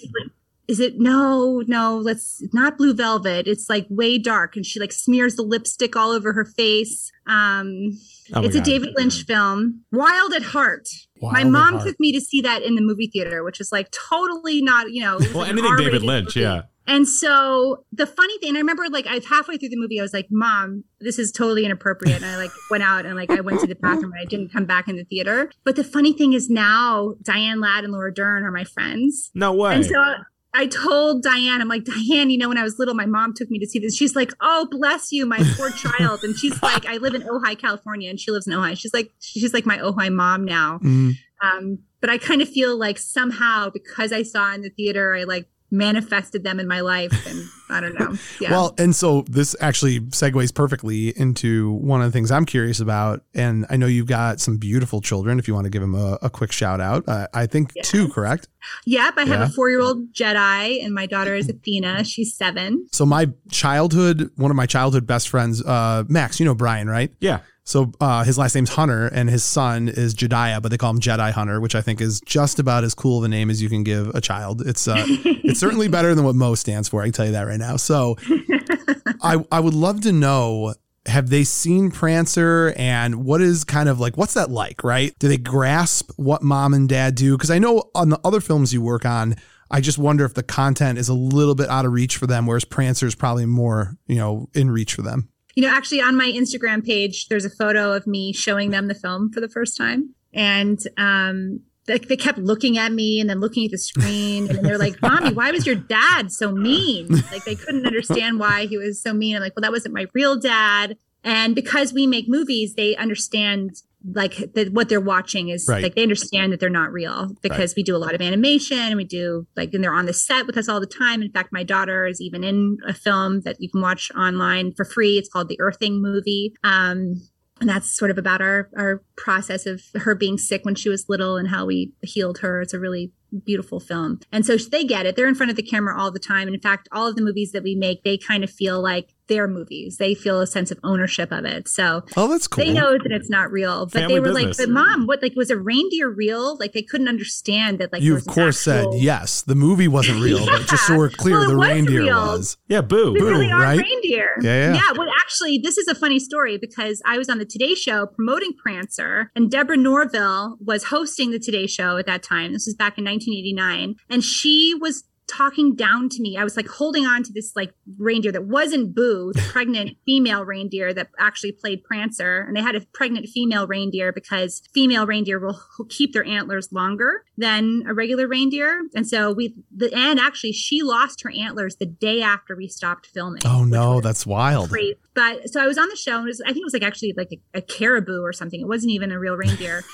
is it no no let's not blue velvet it's like way dark and she like smears the lipstick all over her face um Oh it's a david lynch film wild at heart Wild my mom took me to see that in the movie theater which is like totally not you know Well, like anything David Lynch, movie. yeah. And so the funny thing, I remember like I was halfway through the movie, I was like, Mom, this is totally inappropriate. And I like went out and like I went to the bathroom and I didn't come back in the theater. But the funny thing is now Diane Ladd and Laura Dern are my friends. No way. And so I told Diane, I'm like, Diane, you know, when I was little, my mom took me to see this. She's like, Oh, bless you, my poor child. And she's like, I live in Ojai, California, and she lives in Ojai. She's like, she's like my Ojai mom now. Mm. Um, but I kind of feel like somehow because I saw in the theater, I like manifested them in my life and I don't know. Yeah. Well, and so this actually segues perfectly into one of the things I'm curious about. And I know you've got some beautiful children. If you want to give them a, a quick shout out, uh, I think Yes. two, correct? yep, I have a four year old Jedi and my daughter is Athena. She's seven. So my childhood, one of my childhood best friends, uh, Max, you know Brian, right? Yeah. So uh, his last name's Hunter, and his son is Jediah, but they call him Jedi Hunter, which I think is just about as cool of a name as you can give a child. It's uh, it's certainly better than what Mo stands for. I can tell you that right now. So I I would love to know. Have they seen Prancer and what is kind of like what's that like, right? Do they grasp what mom and dad do? Because I know on the other films you work on, I just wonder if the content is a little bit out of reach for them, whereas Prancer is probably more, you know, in reach for them. You know, actually on my Instagram page, there's a photo of me showing them the film for the first time. And um they, they kept looking at me and then looking at the screen and they're like, Mommy, why was your dad so mean? Like they couldn't understand why he was so mean. I'm like, well, that wasn't my real dad. And because we make movies, they understand like that what they're watching is Right. like they understand that they're not real because we do a lot of animation and we do like and they're on the set with us all the time. In fact, my daughter is even in a film that you can watch online for free. It's called the Earthing movie. Um and that's sort of about our our process of her being sick when she was little and how we healed her. It's a really beautiful film. And so they get it. They're in front of the camera all the time. And in fact, all of the movies that we make, they kind of feel like their movies. They feel a sense of ownership of it. So Oh, that's cool. they know that it's not real, but Family they were business. like, "But mom, what? Like, was a reindeer real? Like, they couldn't understand that. Like, you of course actual- said yes. The movie wasn't real, but just so we're clear, Well, the was reindeer real. was. Yeah. Boo. We Boo, really are right? reindeer. Yeah, yeah. Well, actually, this is a funny story because I was on the Today Show promoting Prancer, and Deborah Norville was hosting the Today Show at that time. This was back in 1989, and she was talking down to me. I was like holding on to this like reindeer that wasn't Boo, the pregnant female reindeer that actually played Prancer. And they had a pregnant female reindeer because female reindeer will keep their antlers longer than a regular reindeer. And so we, the, and actually she lost her antlers the day after we stopped filming. Oh no, that's wild. great. But so I was on the show, and it was, I think it was like actually like a, a caribou or something. It wasn't even a real reindeer.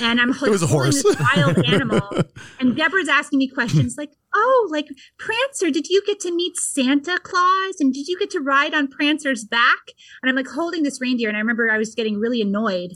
And I'm like, was a holding this wild animal, and Deborah's asking me questions like, "Oh, like Prancer, did you get to meet Santa Claus? And did you get to ride on Prancer's back?" And I'm like holding this reindeer, and I remember I was getting really annoyed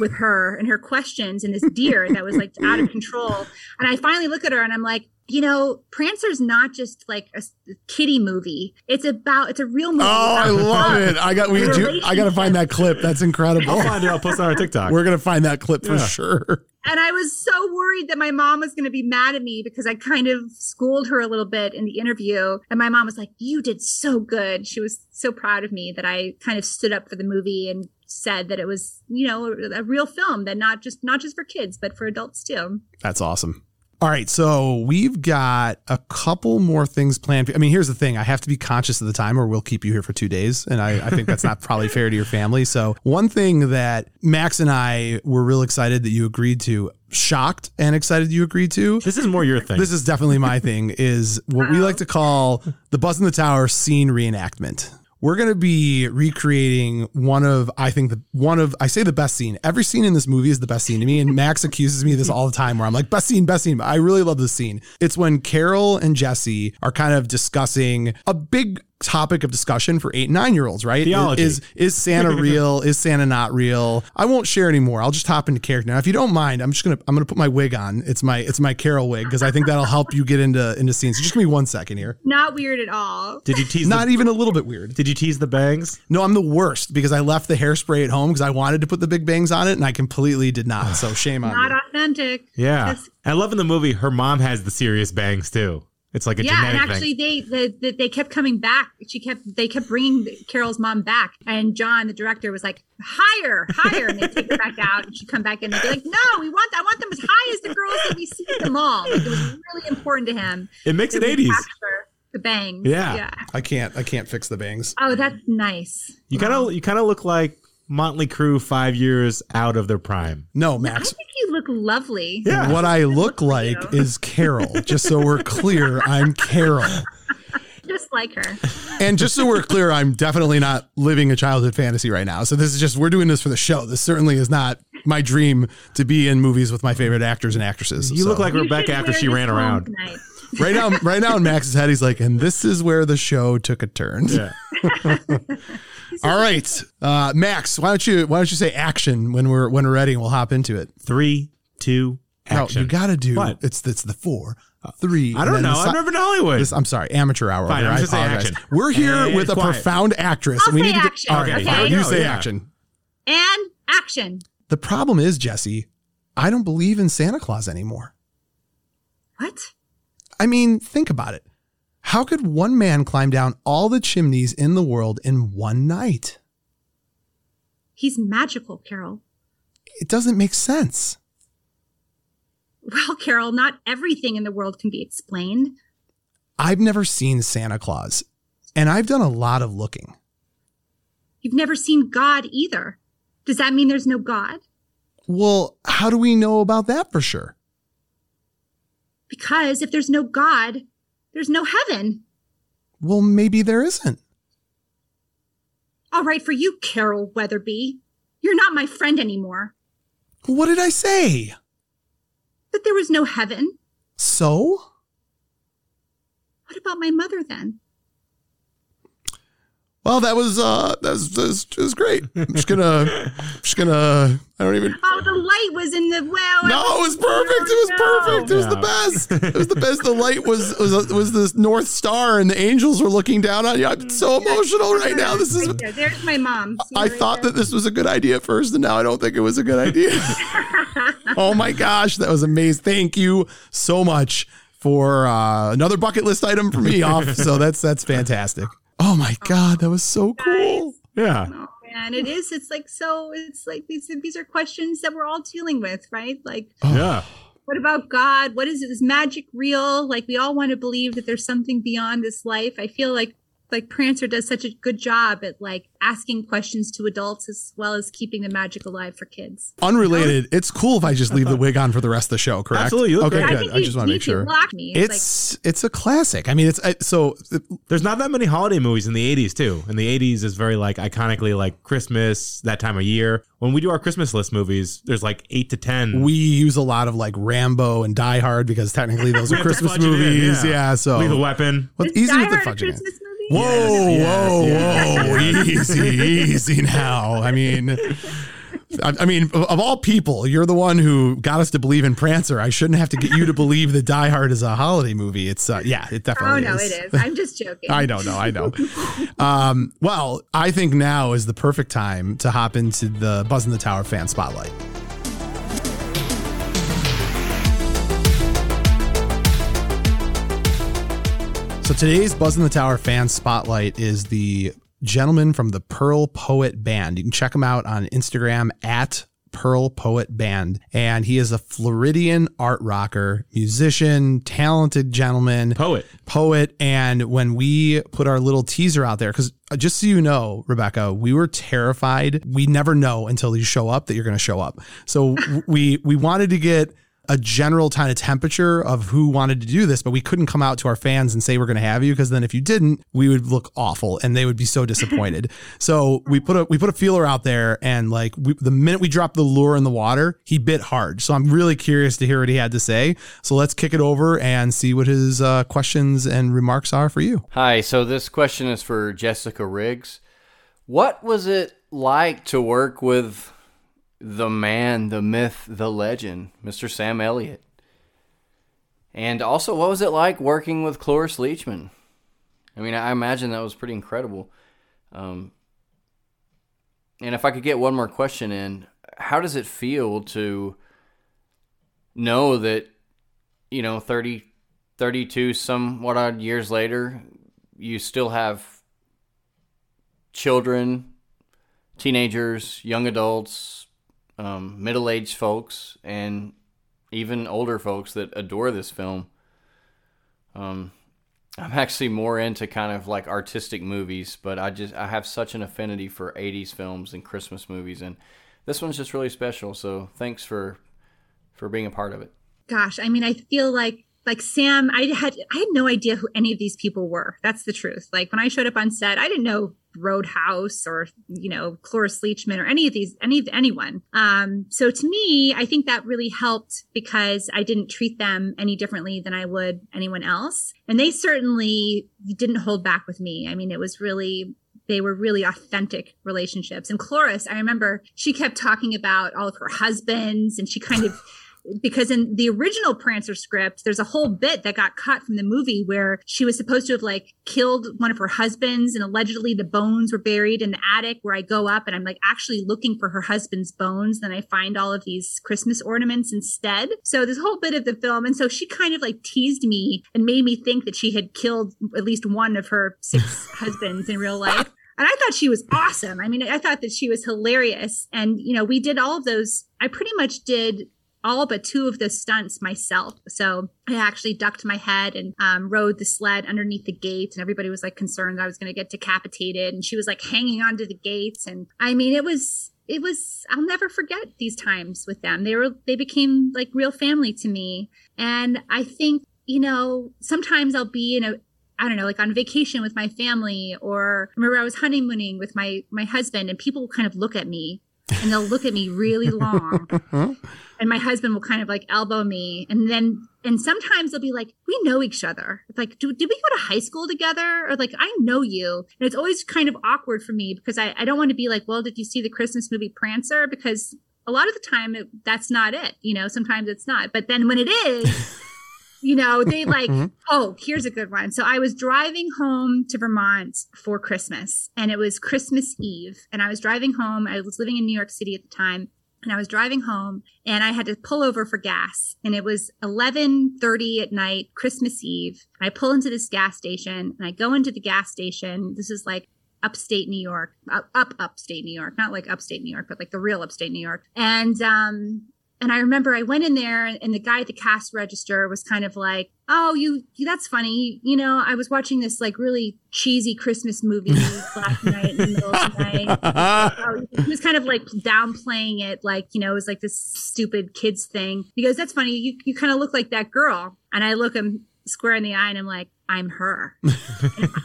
with her and her questions and this deer that was like out of control. And I finally look at her, and I'm like. You know, Prancer's not just like a kiddie movie. It's about it's a real movie. Oh, I love love. it. I got we do, I got to find that clip. That's incredible. I'll find it. I'll post it on our TikTok. We're going to find that clip for sure. And I was so worried that my mom was going to be mad at me because I kind of schooled her a little bit in the interview. And my mom was like, You did so good. She was so proud of me that I kind of stood up for the movie and said that it was, you know, a, a real film that not just not just for kids, but for adults too. That's awesome. All right, so we've got a couple more things planned. I mean, here's the thing: I have to be conscious of the time, or we'll keep you here for two days, and I, I think that's not probably fair to your family. So, one thing that Max and I were real excited that you agreed to, shocked and excited you agreed to. this is more your thing. This is definitely my thing. Is what we like to call the Buzz in the Tower scene reenactment. We're going to be recreating one of, I think the one of, I say the best scene. Every scene in this movie is the best scene to me. And Max accuses me of this all the time where I'm like, best scene, best scene. I really love this scene. It's when Carol and Jesse are kind of discussing a big topic of discussion for eight and nine year olds, right? Theology. Is, is Santa real? is Santa not real? I won't share anymore. I'll just hop into character. Now, if you don't mind, I'm just going to, I'm going to put my wig on. It's my, it's my Carol wig because I think that'll help you get into, into scenes. So just give me one second here. Not weird at all. Did you tease? Not the, even a little bit weird. did you tease the bangs? No, I'm the worst because I left the hairspray at home because I wanted to put the big bangs on it and I completely did not. So shame on Not me. authentic. Yeah. That's- I love in the movie her mom has the serious bangs too. It's like a yeah, and actually, thing. they, they they kept coming back. She kept they kept bringing Carol's mom back, and John, the director, was like, "Higher, higher," and they take her back out, and she come back in and be like, "No, we want I want them as high as the girls that we see at the mall." Like it was really important to him. It makes to it 80s. The bangs. Yeah. Yeah. I can't, I can't fix the bangs. Oh, that's nice. You kind of you kind of look like Motley Crue five years out of their prime. No, Max. I Max. think you look lovely. Yeah. What I look like is Carol. Just so we're clear, I'm Carol. Just like her. And just so we're clear, I'm definitely not living a childhood fantasy right now. So this is just we're doing this for the show. This certainly is not my dream to be in movies with my favorite actors and actresses. You So- look like You Rebecca after she ran around. tonight. right now, right now in Max's head, he's like, and this is where the show took a turn. Yeah. All right, uh, Max, why don't you why don't you say action when we're when we're ready and we'll hop into it. Three, two, action. No, you got to do What? it's it's the four, three. I don't know. si- I've never been to Hollywood. This, I'm sorry, amateur hour. Fine. I'm just saying apologize. action. We're here Hey, with a quiet. profound actress. I'll and we say need to get, action, all right, okay? fine, you say yeah. action. And action. The problem is, Jesse, I don't believe in Santa Claus anymore. What? I mean, think about it. How could one man climb down all the chimneys in the world in one night? He's magical, Carol. It doesn't make sense. Well, Carol, not everything in the world can be explained. I've never seen Santa Claus, and I've done a lot of looking. You've never seen God either. Does that mean there's no God? Well, how do we know about that for sure? Because if there's no God, there's no heaven. Well, maybe there isn't. All right, for you, Carol Weatherby. You're not my friend anymore. What did I say? That there was no heaven. So? What about my mother then? Well, that was uh that was, that was, it was great. I'm just gonna just gonna I don't even Oh, the light was in the well. No, it was perfect. It was perfect. It was the best. It was the best. The light was was was this North Star, and the angels were looking down on you. I'm so emotional right now. This is. Right there. There's my mom. See I right thought there? that this was a good idea at first, and now I don't think it was a good idea. oh my gosh, that was amazing. Thank you so much for uh, another bucket list item for me off. So that's that's fantastic. Oh my oh, god, that was so cool. yeah. Oh man, it is. It's like so. It's like these. These are questions that we're all dealing with, right? Like, oh. Yeah. what about God? What is it? Is magic real? Like, we all want to believe that there's something beyond this life. I feel like like Prancer does such a good job at like asking questions to adults as well as keeping the magic alive for kids. Unrelated. It's cool if I just leave the wig on for the rest of the show. Correct? Absolutely, you look Okay, great. good. I think I just want to make sure. me. It's, It's it's a classic. I mean, it's I, so There's not that many holiday movies in the 80s too. And the 80s is very like iconically like Christmas, that time of year. When we do our Christmas list movies, there's like 8 to 10. we use a lot of like Rambo and Die Hard because technically those are Christmas fudge in, movies. yeah. yeah. so Lethal Weapon. well, is easy Die with the Hard a fudging. In. Christmas movie? Whoa, Yes, whoa, yes, whoa! Easy, easy now. I mean, I, I mean, of, of all people, you're the one who got us to believe in Prancer. I shouldn't have to get you to believe that Die Hard is a holiday movie. It's uh, yeah, it definitely. Is. Oh no, is. it is. I'm just joking. I don't know, no, I know. Um, well, I think now is the perfect time to hop into the Buzz in the Tower fan spotlight. So today's Buzz in the Tower fan spotlight is the gentleman from the Pearl Poet Band. You can check him out on Instagram at Pearl Poet Band. And he is a Floridian art rocker, musician, talented gentleman Poet. poet. And when we put our little teaser out there, because uh, just so you know, Rebecca, we were terrified. We never know until you show up that you're going to show up. So we we wanted to get a general kind of temperature of who wanted to do this, but we couldn't come out to our fans and say we're going to have you because then if you didn't, we would look awful and they would be so disappointed. so we put a we put a feeler out there and like we, the minute we dropped the lure in the water, he bit hard. So I'm really curious to hear what he had to say. So let's kick it over and see what his uh, questions and remarks are for you. Hi, so this question is for Jessica Riggs. What was it like to work with the man, the myth, the legend, Mr. Sam Elliott? And also, what was it like working with Cloris Leachman? I mean, I imagine that was pretty incredible. Um, and if I could get one more question in, how does it feel to know that, you know, 30, 32 somewhat odd years later, you still have children, teenagers, young adults, um, middle aged folks, and even older folks that adore this film. Um, I'm actually more into kind of like artistic movies, but I just I have such an affinity for 80s films and Christmas movies, and this one's just really special. So thanks for for being a part of it. Gosh, I mean, I feel like like Sam. I had I had no idea who any of these people were. That's the truth. Like when I showed up on set, I didn't know Roadhouse or you know Cloris Leachman or any of these any anyone. Um, so to me, I think that really helped because I didn't treat them any differently than I would anyone else, and they certainly didn't hold back with me. I mean, it was really they were really authentic relationships. And Cloris, I remember she kept talking about all of her husbands and she kind of because in the original Prancer script, there's a whole bit that got cut from the movie where she was supposed to have like killed one of her husbands and allegedly the bones were buried in the attic where I go up and I'm like actually looking for her husband's bones. Then I find all of these Christmas ornaments instead. So this whole bit of the film. And so she kind of like teased me and made me think that she had killed at least one of her six husbands in real life. And I thought she was awesome. I mean, I thought that she was hilarious. And, you know, we did all of those. I pretty much did all but two of the stunts myself. So I actually ducked my head and um, rode the sled underneath the gates, and everybody was like concerned I was going to get decapitated. And she was like hanging onto the gates, and I mean, it was it was I'll never forget these times with them. They were they became like real family to me, and I think you know sometimes I'll be in a I don't know, like on vacation with my family, or remember I was honeymooning with my my husband, and people kind of look at me and they'll look at me really long. and my husband will kind of like elbow me. And then, and sometimes they'll be like, we know each other. It's like, did we go to high school together? Or like, I know you. And it's always kind of awkward for me because I, I don't want to be like, well, did you see the Christmas movie Prancer? Because a lot of the time it, that's not it. You know, sometimes it's not. But then when it is, you know, they like, mm-hmm. oh, here's a good one. So I was driving home to Vermont for Christmas and it was Christmas Eve. And I was driving home. I was living in New York City at the time. And I was driving home and I had to pull over for gas. And it was 11:30 at night, Christmas Eve. I pull into this gas station and I go into the gas station. This is like upstate New York, up, up upstate New York, not like upstate New York, but like the real upstate New York. And um, and I remember I went in there and the guy at the cast register was kind of like, "Oh, you, you that's funny. You know, I was watching this like really cheesy Christmas movie last night in the middle of the night." Oh, he was kind of like downplaying it, like you know, it was like this stupid kids thing. He goes, "That's funny. You you kind of look like that girl." And I look him square in the eye and I'm like, "I'm her."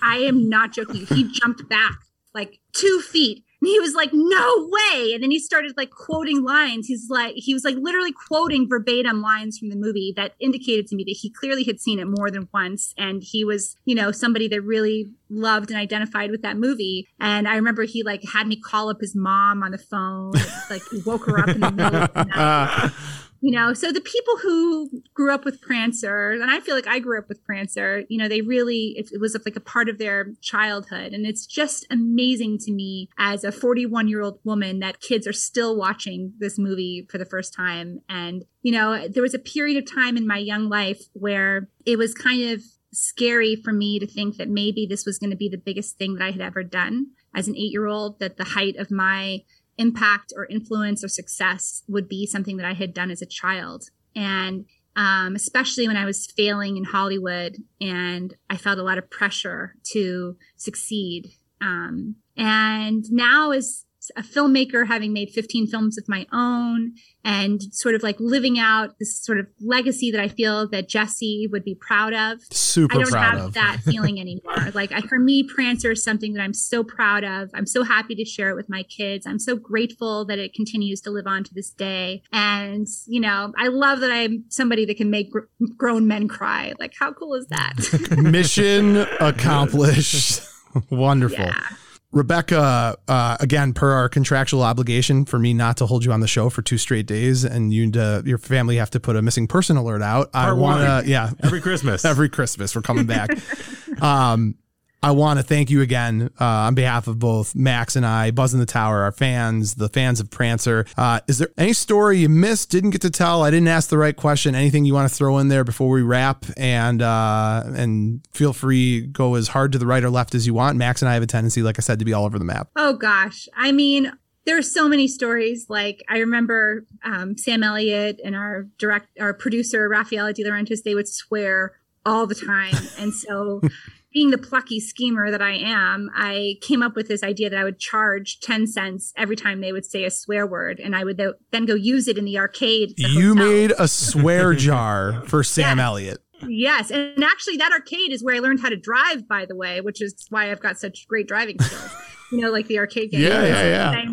I am not joking. He jumped back like two feet and he was like, no way. And then he started like quoting lines. He's like, he was like literally quoting verbatim lines from the movie that indicated to me that he clearly had seen it more than once. And he was, you know, somebody that really loved and identified with that movie. And I remember he like had me call up his mom on the phone, like woke her up in the middle of the night. you know so the people who grew up with prancer and i feel like i grew up with prancer you know they really it, was like a part of their childhood. And it's just amazing to me as a 41 year old woman that kids are still watching this movie for the first time. And you know there was a period of time in my young life where it was kind of scary for me to think that maybe this was going to be the biggest thing that i had ever done as an eight year old that the height of my impact or influence or success would be something that I had done as a child. And um, especially when I was failing in Hollywood and I felt a lot of pressure to succeed. Um, and now, as a filmmaker, having made 15 films of my own and sort of like living out this sort of legacy that I feel that Jesse would be proud of. Super I don't proud have of. that feeling anymore. like I, for me, Prancer is something that I'm so proud of. I'm so happy to share it with my kids. I'm so grateful that it continues to live on to this day. And, you know, I love that I'm somebody that can make gr- grown men cry. Like, how cool is that? Mission accomplished. Wonderful. yeah. Rebecca, uh, again, per our contractual obligation for me not to hold you on the show for two straight days, and you and your family have to put a missing person alert out. I want to, yeah, Every Christmas. every Christmas we're coming back. um, I want to thank you again uh, on behalf of both Max and I, Buzz in the Tower, our fans, the fans of Prancer. Uh, is there any story you missed, didn't get to tell? I didn't ask the right question. Anything you want to throw in there before we wrap? And uh, and feel free go as hard to the right or left as you want. Max and I have a tendency, like I said, to be all over the map. Oh gosh. I mean, there are so many stories. Like I remember um, Sam Elliott and our direct, our producer Raffaella De Laurentiis, they would swear all the time, and so. Being the plucky schemer that I am, I came up with this idea that I would charge 10 cents every time they would say a swear word, and I would th- then go use it in the arcade. the You hotel. made a swear jar for Sam Yes. Elliott. Yes, and actually, that arcade is where I learned how to drive. By the way, which is why I've got such great driving skills. you know, like the arcade game. Yeah, yeah, yeah.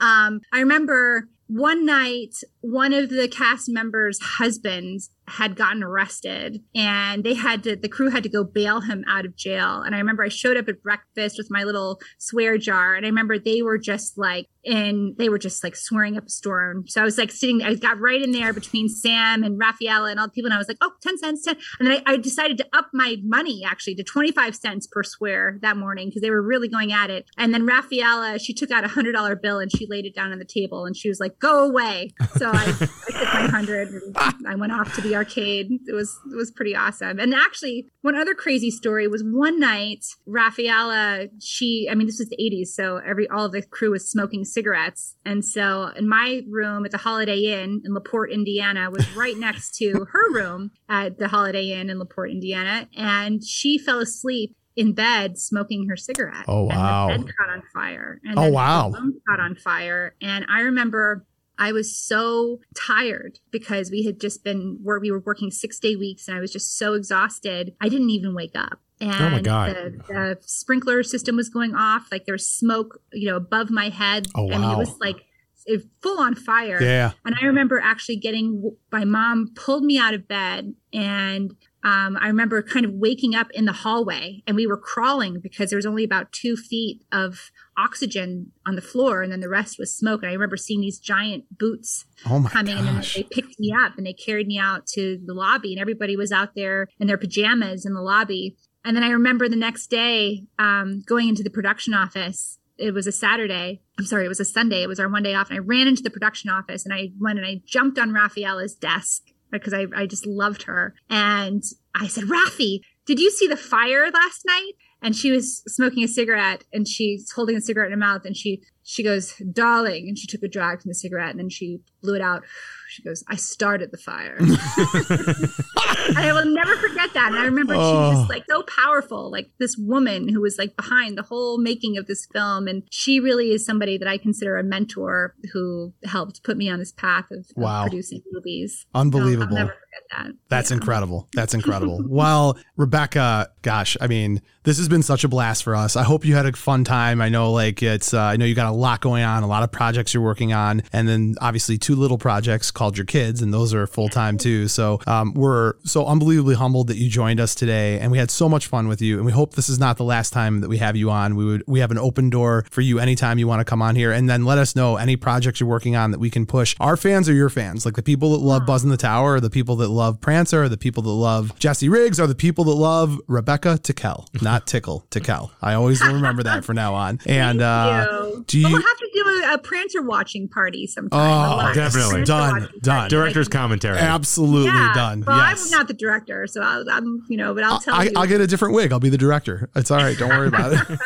Um, I remember one night, one of the cast members' husbands had gotten arrested and they had to the crew had to go bail him out of jail. And i remember i showed up at breakfast with my little swear jar and i remember they were just like in they were just like swearing up a storm. So i was like sitting i got right in there between sam and raffaella and all the people and i was like oh 10 cents 10 and then I, I decided to up my money actually to 25 cents per swear that morning because they were really going at it. And then raffaella uh, she took out a hundred dollar bill and she laid it down on the table and she was like go away. So i, I took my hundred and i went off to the arcade. It was it was pretty awesome. And actually, one other crazy story was one night, Raffaella, she I mean this was the 80s, so every all of the crew was smoking cigarettes. And so in my room at the Holiday Inn in LaPorte, Indiana, was right next to her room at the Holiday Inn in LaPorte, Indiana. And she fell asleep in bed smoking her cigarette. Oh, wow. And the bed caught on fire. And Oh, wow. The room caught on fire. And I remember I was so tired because we had just been where we were working six day weeks and I was just so exhausted. I didn't even wake up. And Oh my God. The, the sprinkler system was going off. Like there was smoke, you know, above my head. Oh, I mean, it was like it, full on fire. Yeah. And I remember actually getting my mom pulled me out of bed and um, I remember kind of waking up in the hallway and we were crawling because there was only about two feet of oxygen on the floor and then the rest was smoke. And I remember seeing these giant boots Oh coming and then they picked me up and they carried me out to the lobby and everybody was out there in their pajamas in the lobby. And then I remember the next day um, going into the production office. It was a Saturday. I'm sorry, it was a Sunday. It was our one day off. And I ran into the production office and I went and I jumped on Raffaella's desk because I, I just loved her. And I said, Rafi, did you see the fire last night? And she was smoking a cigarette and she's holding a cigarette in her mouth and she she goes, darling, and she took a drag from the cigarette and then she blew it out. She goes, I started the fire. and I will never forget that. And I remember she was Oh. just like so powerful, like this woman who was like behind the whole making of this film. And she really is somebody that I consider a mentor who helped put me on this path of, of producing movies. Unbelievable. I'll never forget that. That's Yeah. incredible. That's incredible. well, Rebecca, gosh, I mean, this has been such a blast for us. I hope you had a fun time. I know, like, it's, uh, I know you got a lot going on, a lot of projects you're working on, and then obviously two little projects called Your Kids, and those are full time too. So um, we're so unbelievably humbled that you joined us today, and we had so much fun with you. And we hope this is not the last time that we have you on. We would, we have an open door for you anytime you want to come on here, and then let us know any projects you're working on that we can push. Our fans are your fans, like the people that love Buzz in the Tower, or the people that love Prancer, or the people that love Jesse Riggs, or the people that love Rebecca Tickell, not Tickle Tickell. I always remember that from now on. And uh, you. Do But you? we'll have to do a, a Prancer watching party sometime. Oh, definitely. Done, done. Director's Like, commentary. Absolutely yeah. done. Well, yes. I'm not the director, so I'll, I'm, you know, but I'll tell I, you. I'll get a different wig. I'll be the director. It's all right. Don't worry about it.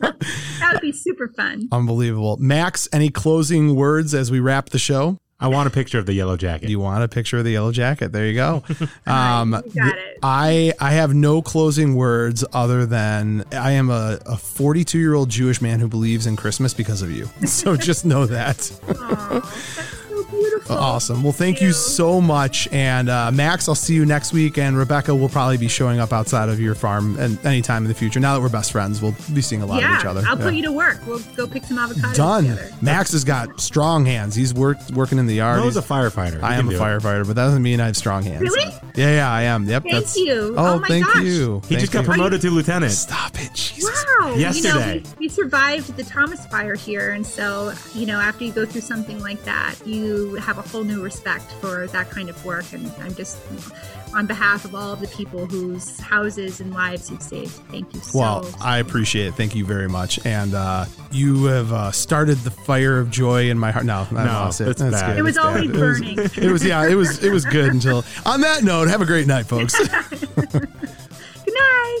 that would be super fun. Unbelievable. Max, any closing words as we wrap the show? I want a picture of the yellow jacket. You want a picture of the yellow jacket? There you go. Um, You got it. I I have no closing words other than I am a, a 42 year old Jewish man who believes in Christmas because of you. So just know that. Aw, that's so beautiful. Awesome. Well, thank you so much. And uh, Max, I'll see you next week. And Rebecca will probably be showing up outside of your farm and anytime in the future. Now that we're best friends, we'll be seeing a lot yeah, of each other. I'll Yeah. put you to work. We'll go pick some avocados Done. together. Max has got strong hands. He's worked working in the yard. I was a firefighter. I You am a do it. firefighter, but that doesn't mean I have strong hands. Really? Yeah, yeah, I am. Yep. Thank that's, you. Oh, Oh my thank gosh. you. He Thank just got you. promoted to lieutenant. Stop it, Jesus. Wow. Yesterday. You know, we, we survived the Thomas fire here. And so, you know, after you go through something like that, you have a whole new respect for that kind of work. And I'm just, on behalf of all of the people whose houses and lives you've saved, thank you so Well, so I appreciate it. Thank you very much. And uh, you have uh, started the fire of joy in my heart. No, I No, lost it. that's bad. It was That's always bad. It was- burning. It was, yeah, it was it was good until. On that note, have a great night, folks. Good night.